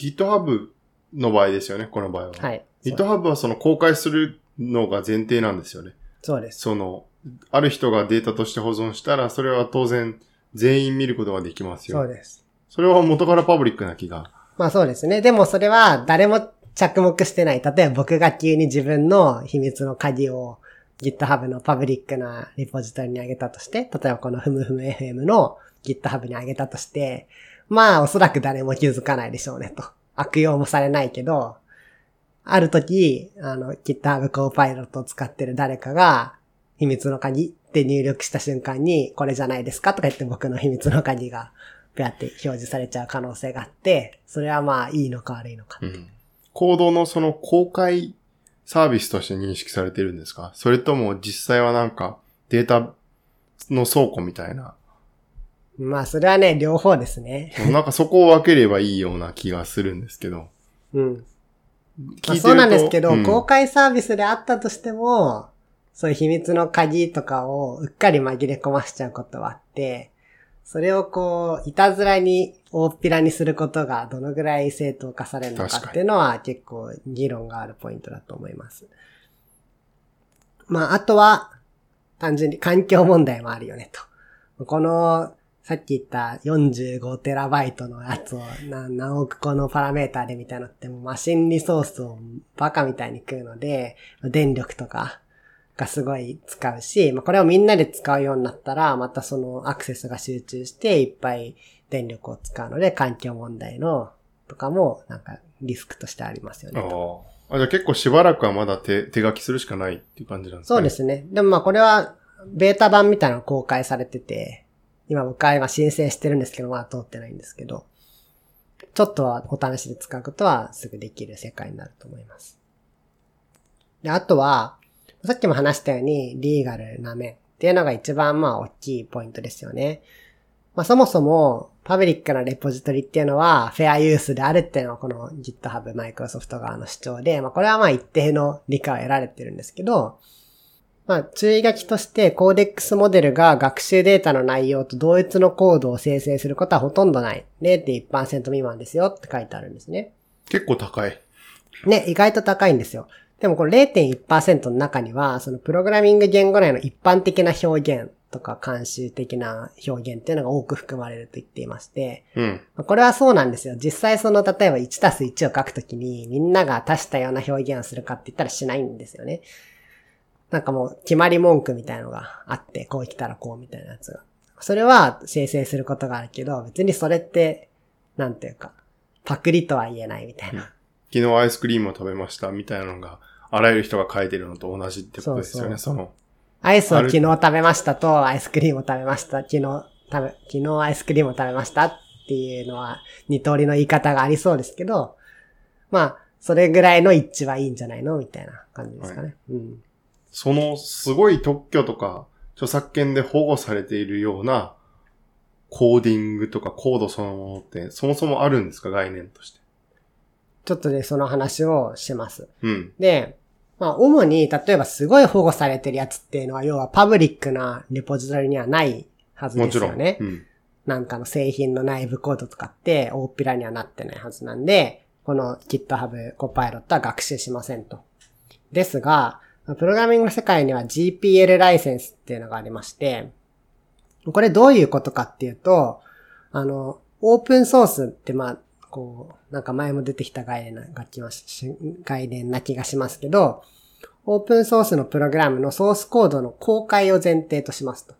GitHub の場合ですよね、この場合は。はい。GitHub はその公開するのが前提なんですよね。そうです。その、ある人がデータとして保存したら、それは当然全員見ることができますよ。そうです。それは元からパブリックな気が。まあそうですね。でもそれは誰も着目してない。例えば僕が急に自分の秘密の鍵を GitHub のパブリックなリポジトリに上げたとして、例えばこのふむふむ FM の GitHub に上げたとして、まあおそらく誰も気づかないでしょうねと。悪用もされないけど、ある時、あの GitHub Copilot を使ってる誰かが秘密の鍵って入力した瞬間にこれじゃないですかとか言って僕の秘密の鍵がペアって表示されちゃう可能性があって、それはまあいいのか悪いのか。うん。コードのその公開サービスとして認識されてるんですか？それとも実際はなんかデータの倉庫みたいな？まあ、それはね、両方ですね。なんかそこを分ければいいような気がするんですけど。うん。まあ、そうなんですけど、うん公開サービスであったとしても、そういう秘密の鍵とかをうっかり紛れ込ましちゃうことはあって、それをこう、いたずらに大っぴらにすることがどのぐらい正当化されるのかっていうのは結構議論があるポイントだと思います。まあ、あとは、単純に環境問題もあるよねと。この、さっき言った45テラバイトのやつを何何億個のパラメーターでみたいなのってもうマシンリソースをバカみたいに食うので、電力とかがすごい使うし、まあ、これをみんなで使うようになったら、またそのアクセスが集中していっぱい電力を使うので、環境問題のとかもなんかリスクとしてありますよねと。ああ。あ、じゃあ結構しばらくはまだ手、手書きするしかないっていう感じなんですね。そうで。すね。でもまあこれはベータ版みたいなの公開されてて、今僕は今申請してるんですけど、まだ通ってないんですけど、ちょっとはお試しで使うことはすぐできる世界になると思います。で、あとは、さっきも話したようにリーガルな面っていうのが一番まあ大きいポイントですよね。まあそもそもパブリックなレポジトリっていうのはフェアユースであるっていうのはこの GitHub、Microsoft 側の主張で、まあこれはまあ一定の理解を得られてるんですけど、まあ、注意書きとして、コーデックスモデルが学習データの内容と同一のコードを生成することはほとんどない。0.1%未満ですよって書いてあるんですね。結構高い。ね、意外と高いんですよ。でもこの0.1%の中には、そのプログラミング言語内の一般的な表現とか慣習的な表現っていうのが多く含まれると言っていまして、うん。まあこれはそうなんですよ。実際その、例えば1たす1を書くときに、みんなが足したような表現をするかって言ったらしないんですよね。なんかもう、決まり文句みたいのがあって、こう来たらこうみたいなやつが。それは生成することがあるけど、別にそれって、なんていうか、パクリとは言えないみたいな。昨日アイスクリームを食べましたみたいなのが、あらゆる人が書いてるのと同じってことですよね、その。アイスを昨日食べましたと、アイスクリームを食べました。昨日、食べ、昨日アイスクリームを食べましたっていうのは、二通りの言い方がありそうですけど、まあ、それぐらいの一致はいいんじゃないのみたいな感じですかね。うん。そのすごい特許とか著作権で保護されているようなコーディングとかコードそのものってそもそもあるんですか？概念として。ちょっとでその話をします。うん。で、まあ、主に、例えばすごい保護されてるやつっていうのは、要はパブリックなレポジトリにはないはずもちろん。ですよね。うん。なんかの製品の内部コードとかって大っぴらにはなってないはずなんで、この GitHub Copilot は学習しませんと。ですが、プログラミングの世界には GPL ライセンスっていうのがありまして、これどういうことかっていうと、あの、オープンソースってまあ、こう、なんか前も出てきた概念な概念な気がしますけど、オープンソースのプログラムのソースコードの公開を前提としますと。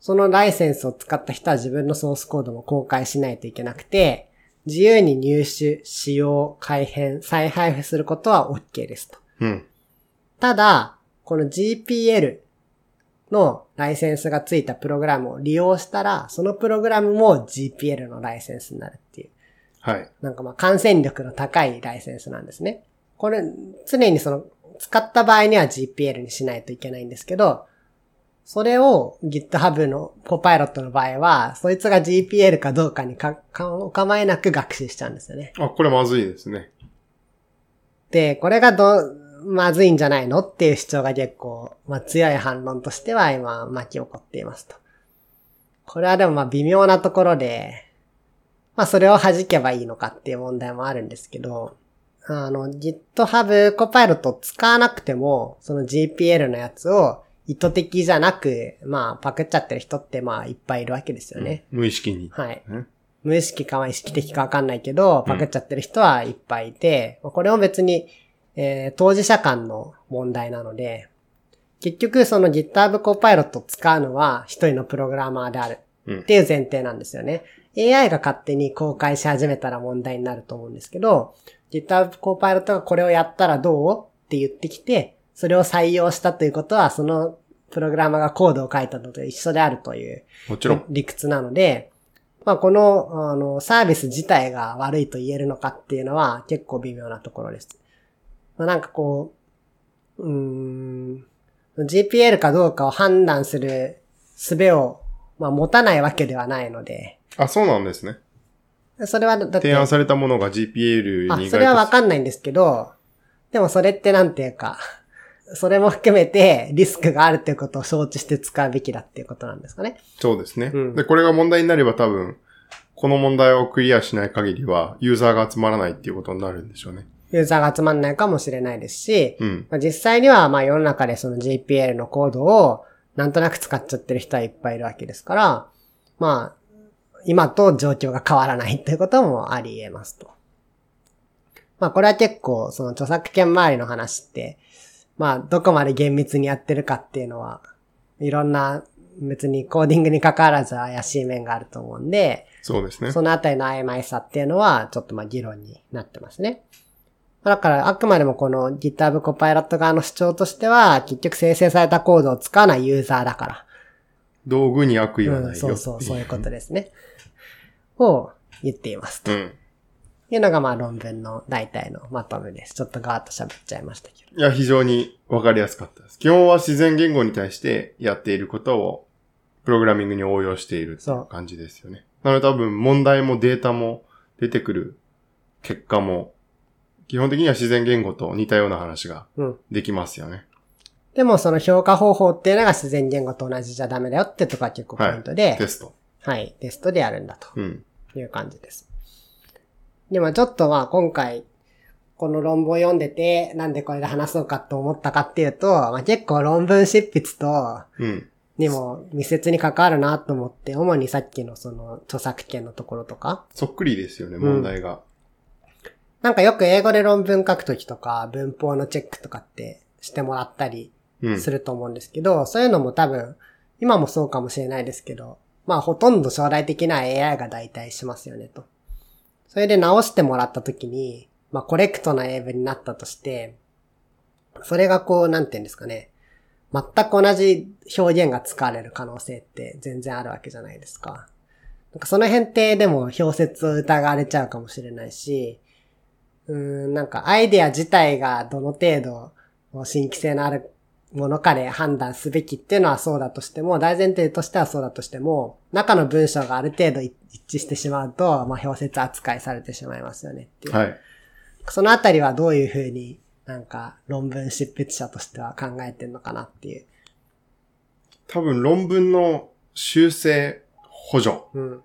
そのライセンスを使った人は自分のソースコードも公開しないといけなくて、自由に入手、使用、改変、再配布することは OK ですと。うん。ただ、この GPL のライセンスがついたプログラムを利用したら、そのプログラムも GPL のライセンスになる。はい。なんかまあ感染力の高いライセンスなんですね。これ、常にその、使った場合には GPL にしないといけないんですけど、それを GitHub の Copilot の場合は、そいつが GPL かどうかにか、かお構いなく学習しちゃうんですよね。あ、これまずいですね。で、これがど、まずいんじゃないのっていう主張が結構、まあ強い反論としては今巻き起こっていますと。これはでもまあ微妙なところで、まあそれを弾けばいいのかっていう問題もあるんですけど、あの GitHub Copilot を使わなくても、その GPL のやつを意図的じゃなく、まあパクっちゃってる人ってまあいっぱいいるわけですよね。無意識に。はい。ね無意識かは意識的かわかんないけど、パクっちゃってる人はいっぱいいて、まあこれも別に、えー当事者間の問題なので、結局その GitHub Copilot を使うのは一人のプログラマーであるうんっていう前提なんですよね。AI が勝手に公開し始めたら問題になると思うんですけど、GitHub Copilot がこれをやったらどうって言ってきて、それを採用したということは、そのプログラマーがコードを書いたのと一緒であるというもちろん。理屈なので、まあこの、あの、サービス自体が悪いと言えるのかっていうのは結構微妙なところです。まあ、なんかこう、うーん、GPL かどうかを判断する術をまあ持たないわけではないので、あ、そうなんですね。それはだって、提案されたものが GPL あ、にそれはわんかんないんですけど、でもそれってなんていうか、それも含めてリスクがあるっていうことを承知して使うべきだっていうことなんですかね。そうですね、うんで、これが問題になれば多分、この問題をクリアしない限りは、ユーザーが集まらないっていうことになるんでしょうね。ユーザーが集まんないかもしれないですし、うん。まあ、実際にはまあ世の中でその GPL のコードをなんとなく使っちゃってる人はいっぱいいるわけですから、まあ、今と状況が変わらないということもあり得ますと。まあこれは結構その著作権周りの話って、まあどこまで厳密にやってるかっていうのは、いろんな別にコーディングに関わらず怪しい面があると思うんで、そうですね。そのあたりの曖昧さっていうのは、ちょっとまあ議論になってますね。だから、あくまでもこの GitHub コパイロット側の主張としては、結局生成されたコードを使わないユーザーだから。道具に悪意はうん、ないよ。そうそう、そういうことですね。を言っています。とうん。いうのがまあ論文の大体のまとめです。ちょっとガーッと喋っちゃいましたけど。いや、非常にわかりやすかったです。基本は自然言語に対してやっていることを、プログラミングに応用しているっていう感じですよね。なので多分問題もデータも出てくる結果も、基本的には自然言語と似たような話がうん。できますよね。でもその評価方法っていうのが自然言語と同じじゃダメだよってとこが結構ポイントで、テスト。はい、テストでやるんだと。うん。いう感じです。でもちょっとまあ今回、この論文を読んでて、なんでこれで話そうかと思ったかっていうと、まあ、結構論文執筆と、うん。にも密接に関わるなと思って、主にさっきのその著作権のところとか、そっくりですよね、問題が。なんかよく英語で論文書くときとか、文法のチェックとかってしてもらったりうん。すると思うんですけど、そういうのも多分、今もそうかもしれないですけど、まあほとんど将来的な AI が代替しますよねと。それで直してもらった時に、まあコレクトな英文になったとして、それがこう、なんて言うんですかね。全く同じ表現が使われる可能性って全然あるわけじゃないですか。なんかその辺ってでも表説を疑われちゃうかもしれないし、うーん、なんかアイデア自体がどの程度新規性のあるものかで判断すべきっていうのはそうだとしても、大前提としてはそうだとしても、中の文章がある程度一致してしまうと、まあ、表説扱いされてしまいますよねっていう。はい。そのあたりはどういうふうになんか論文執筆者としては考えてんのかなっていう。多分論文の修正補助うん。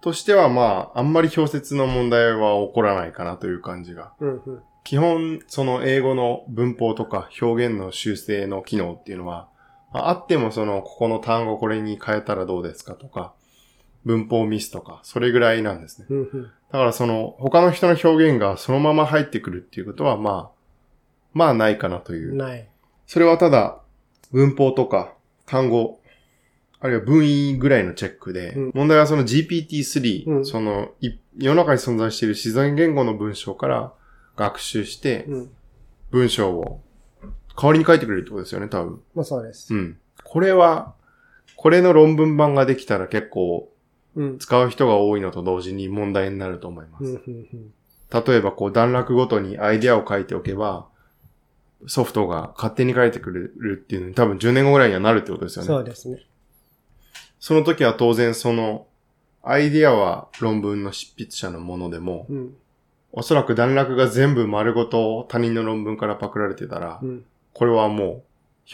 としてはまあ、あんまり表説の問題は起こらないかなという感じが。うん、うん。基本、その英語の文法とか表現の修正の機能っていうのは、ああってもその、ここの単語これに変えたらどうですかとか、文法ミスとか、それぐらいなんですね。うん、うん。だからその、他の人の表現がそのまま入ってくるっていうことは、まあ、まあないかなという。ない。それはただ、文法とか単語、あるいは文意ぐらいのチェックで、うん問題はその GPT-3、うんそのい、世の中に存在している自然言語の文章から学習して、うん。文章を代わりに書いてくれるってことですよね、多分。もうそうです。うん。これは、これの論文版ができたら結構うん。使う人が多いのと同時に問題になると思います。例えばこう段落ごとにアイデアを書いておけば、ソフトが勝手に書いてくれるっていうのに多分10年後ぐらいにはなるってことですうん。よね。そうですね。その時は当然その、アイディアは論文の執筆者のものでも、うん。おそらく段落が全部丸ごと他人の論文からパクられてたらう、ん。これはもう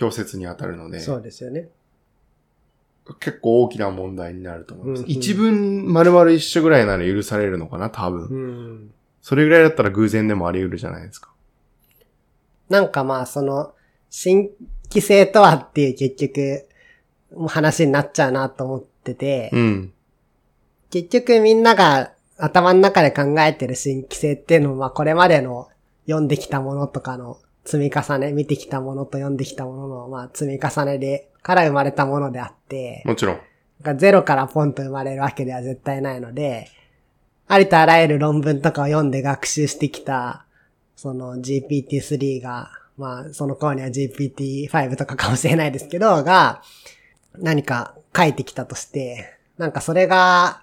表説に当たるので、そうですよね。結構大きな問題になると思います。うんうん一文丸々一緒ぐらいなら許されるのかな、多分。うん。それぐらいだったら偶然でもあり得るじゃないですか。なんかまあ、その、新規性とはっていう結局、話になっちゃうなと思ってて、うん。結局みんなが頭の中で考えてる新規性っていうのも、まあこれまでの読んできたものとかの積み重ね、見てきたものと読んできたものの、まあ積み重ねで、から生まれたものであって、もちろん。ゼロからポンと生まれるわけでは絶対ないので、ありとあらゆる論文とかを読んで学習してきた、その GPT-3 が、まあその頃には GPT-5 とかかもしれないですけど、が、何か書いてきたとして、なんかそれが、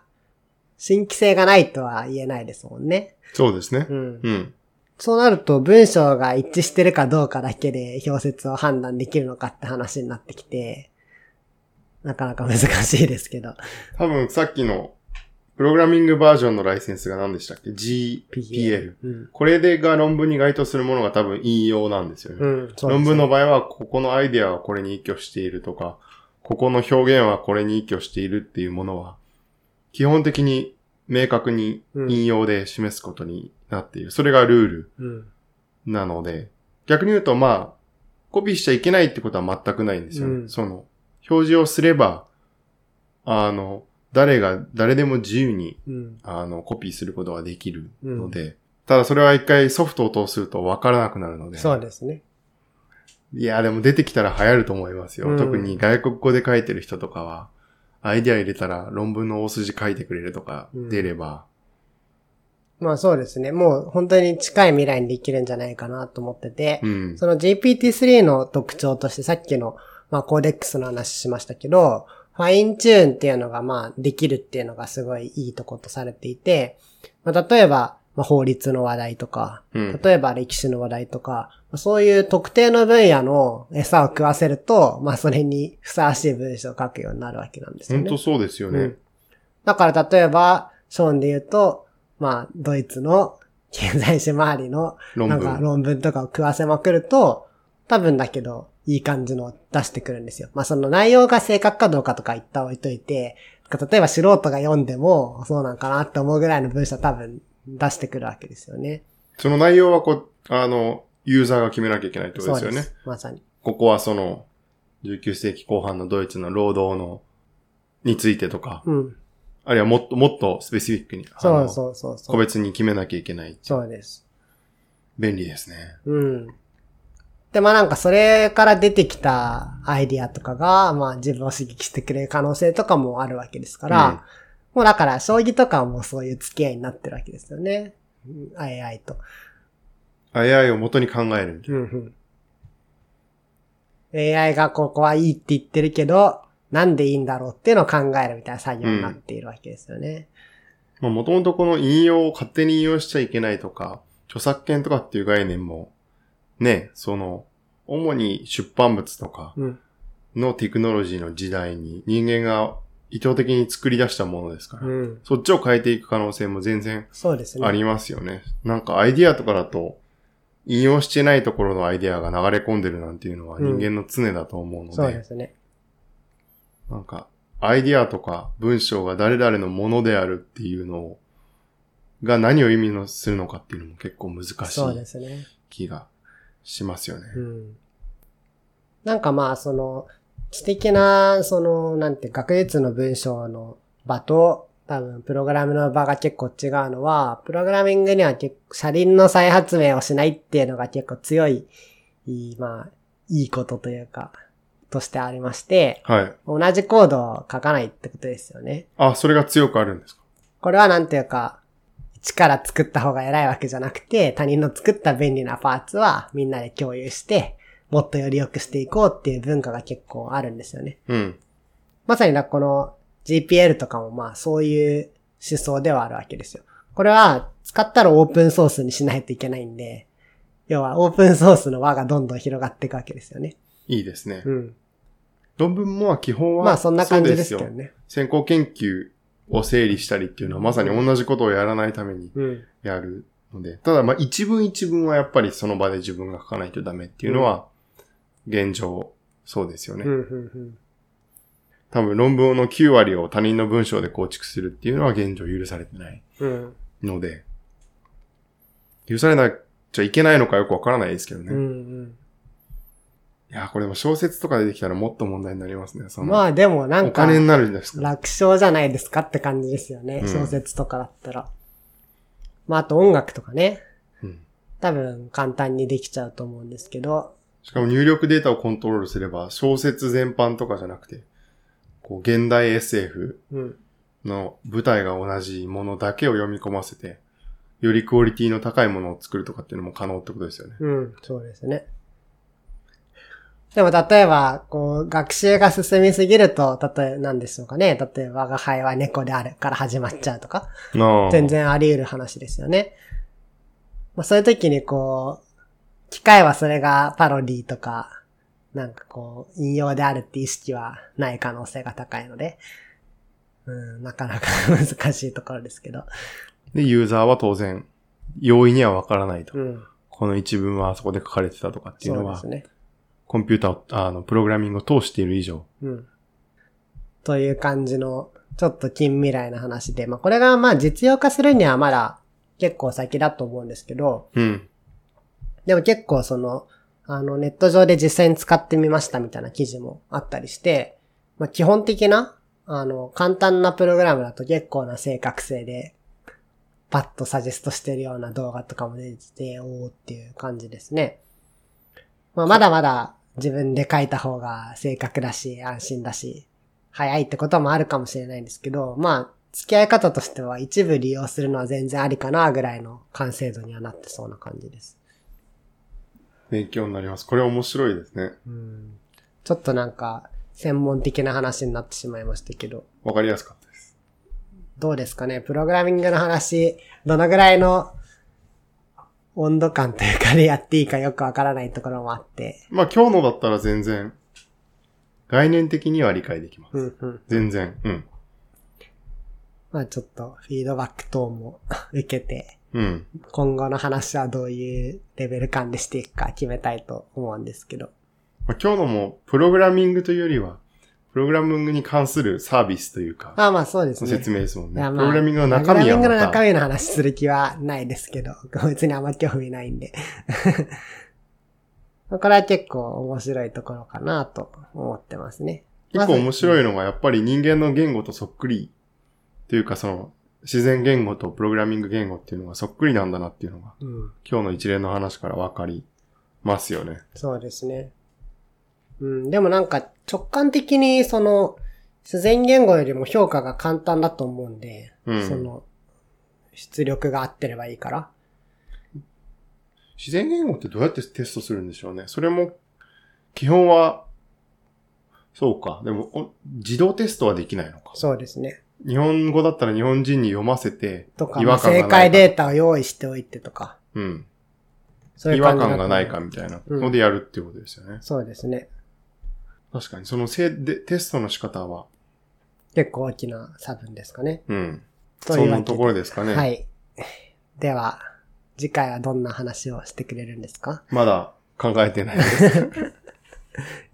新規性がないとは言えないですもんね。そうですねう。ん。うん。そうなると文章が一致してるかどうかだけで表説を判断できるのかって話になってきて、なかなか難しいですけど。多分さっきの、プログラミングバージョンのライセンスが何でしたっけ ?GPL。うん。これでが論文に該当するものが多分引用なんですよね。うん。そうです論文の場合は、ここのアイデアはこれに依拠しているとか、ここの表現はこれに依拠しているっていうものは、基本的に明確に引用で示すことになっている。それがルールうん。なので、逆に言うとまあ、コピーしちゃいけないってことは全くないんですよね。うんその、表示をすれば、あの、誰が、誰でも自由に、うん。あの、コピーすることができるので、ただそれは一回ソフトを通すと分からなくなるので、そうですね。いや、でも出てきたら流行ると思いますよ。うん特に外国語で書いてる人とかは、アイデア入れたら論文の大筋書いてくれるとかうん出れば、まあそうですね。もう本当に近い未来にできるんじゃないかなと思ってて、うん。その GPT-3 の特徴としてさっきの、まあコーデックスの話しましたけど、ファインチューンっていうのがまあできるっていうのがすごいいいとことされていて、まあ例えば、まあ、法律の話題とか、うん。例えば歴史の話題とか、そういう特定の分野の餌を食わせると、まあそれにふさわしい文章を書くようになるわけなんですよね。本当そうですよね。うんだから例えば、ショーンで言うと、まあ、ドイツの経済史周りの論なんか文。論文とかを食わせまくると、多分だけど、いい感じの出してくるんですよ。まあその内容が正確かどうかとか一旦置いといて、例えば素人が読んでもそうなんかなって思うぐらいの文章多分出してくるわけですよね。その内容はこう、あの、ユーザーが決めなきゃいけないってことですよね。まさに。ここはその、19世紀後半のドイツの労働の、についてとか、うん。あるいはもっともっとスペシフィックに、そうそうそう。個別に決めなきゃいけない。そうです。便利ですね。うん。で、まあなんかそれから出てきたアイディアとかが、まあ自分を刺激してくれる可能性とかもあるわけですから、うんもうだから将棋とかはもうそういう付き合いになってるわけですよね。うん AI と。AI を元に考えるみたいうんうん。AI がここはいいって言ってるけど、なんでいいんだろうっていうのを考えるみたいな作業になっているわけですよね。な。まあもともとこの引用を勝手に引用しちゃいけないとか、著作権とかっていう概念も、ね、その、主に出版物とかうん。のテクノロジーの時代に人間が意図的に作り出したものですから、うん。そっちを変えていく可能性も全然そうですね。ありますよね。なんかアイディアとかだと、引用してないところのアイディアが流れ込んでるなんていうのは人間の常だと思うので、そうですね。なんか、アイディアとか文章が誰々のものであるっていうのを、が何を意味のするのかっていうのも結構難しいすね。気がしますよね。うん。なんかまあ、その、知的な、その、なんて、学術の文章の場と、多分、プログラムの場が結構違うのは、プログラミングには結構、車輪の再発明をしないっていうのが結構強い、いいまあ、いいことというか、としてありまして、はい。同じコードを書かないってことですよね。あ、それが強くあるんですか？これはなんていうか、一から作った方が偉いわけじゃなくて、他人の作った便利なパーツはみんなで共有して、もっとより良くしていこうっていう文化が結構あるんですよね。うん。まさにだこの GPL とかもまあそういう思想ではあるわけですよ。これは使ったらオープンソースにしないといけないんで、要はオープンソースの輪がどんどん広がっていくわけですよね。いいですね。うん。論文も基本は、まあそんな感じですけどね。先行研究を整理したりっていうのはまさに同じことをやらないためにうん。やるので、ただまあ一文一文はやっぱりその場で自分が書かないとダメっていうのは、現状、そうですよね。うん、うん、多分論文の9割を他人の文章で構築するっていうのは現状許されてないうん。ので、許されなちゃいけないのかよくわからないですけどね。うん、ういん。や、これも小説とか出てきたらもっと問題になりますね。そのまあでもなんか、お金になるんですか楽勝じゃないですかって感じですよね。うん小説とかだったら。まああと音楽とかね。うん多分簡単にできちゃうと思うんですけど。しかも入力データをコントロールすれば、小説全般とかじゃなくて、こう、現代 SF うん。の舞台が同じものだけを読み込ませて、よりクオリティの高いものを作るとかっていうのも可能ってことですよね。うん。そうですね。でも例えば、こう、学習が進みすぎると、例え、なんでしょうかね。例えば、我が輩は猫であるから始まっちゃうとか。全。然あり得る話ですよね。まあそういう時にこう、機械はそれがパロディとか、なんかこう、引用であるって意識はない可能性が高いので、うん、なかなか難しいところですけど。で、ユーザーは当然、容易にはわからないと。うん。この一文はあそこで書かれてたとかっていうのは、そうですね。コンピューターを、あの、プログラミングを通している以上。うん。という感じの、ちょっと近未来な話で、まあこれがまあ実用化するにはまだ結構先だと思うんですけど、うん。でも結構その、あのネット上で実際に使ってみましたみたいな記事もあったりして、まあ基本的な、あの、簡単なプログラムだと結構な正確性で、パッとサジェストしてるような動画とかも出てて、おーっていう感じですね。まあまだまだ自分で書いた方が正確だし、安心だし、早いってこともあるかもしれないんですけど、まあ、付き合い方としては一部利用するのは全然ありかなぐらいの完成度にはなってそうな感じです。勉強になります。これ面白いですね。うんちょっとなんか、専門的な話になってしまいましたけど、わかりやすかったです。どうですかね？プログラミングの話、どのぐらいの温度感というかでやっていいかよくわからないところもあって、まあ今日のだったら全然、概念的には理解できます。うんうん。全然。うん。まあちょっとフィードバック等も受けて、うん。今後の話はどういうレベル感でしていくか決めたいと思うんですけど。まあ、今日のも、プログラミングというよりは、プログラミングに関するサービスというか、まあまあそうですね。説明ですもんね。まあプログラミングの中身プログラミングの中身の話する気はないですけど、別にあんま興味ないんで。これは結構面白いところかなと思ってますね。結構面い。白いのが、やっぱり人間の言語とそっくり、というかその、自然言語とプログラミング言語っていうのがそっくりなんだなっていうのが、うん。今日の一連の話からわかりますよね。そうですね。うん。でもなんか直感的にその、自然言語よりも評価が簡単だと思うんで、うんその、出力が合ってればいいから。自然言語ってどうやってテストするんでしょうね。それも、基本は、そうか。でも、お自動テストはできないのか。そうですね。日本語だったら日本人に読ませて、とか、正解データを用意しておいてとか。うん。そうい違和う感がないかみたいなのでやるっていうことですよね。そうですね。確かに、そのせでテストの仕方は、結構大きな差分ですかね。うん。うそんなところですかね。はい。では、次回はどんな話をしてくれるんですか？まだ考えてないです。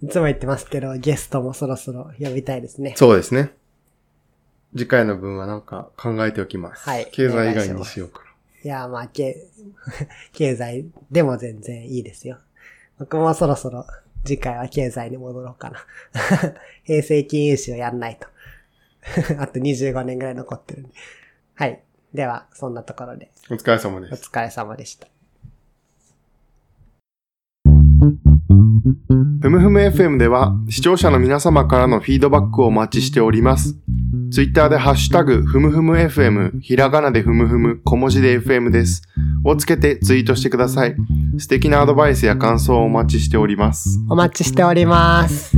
いつも言ってますけど、ゲストもそろそろ呼びたいですね。そうですね。次回の分はなんか考えておきます。はい経済以外にしようかいや、まあ、経、経済でも全然いいですよ。僕もそろそろ次回は経済に戻ろうかな。平成金融史をやんないと。あと25年ぐらい残ってるんで。はい。では、そんなところで、な。お疲れ様おです。疲れ様でした。ふむふむ FM では視聴者の皆様からのフィードバックをお待ちしております。ツイッターでハッシュタグ、ふむふむ FM、ひらがなでふむふむ、小文字で FM です。をつけてツイートしてください。素敵なアドバイスや感想をお待ちしております。お待ちしております。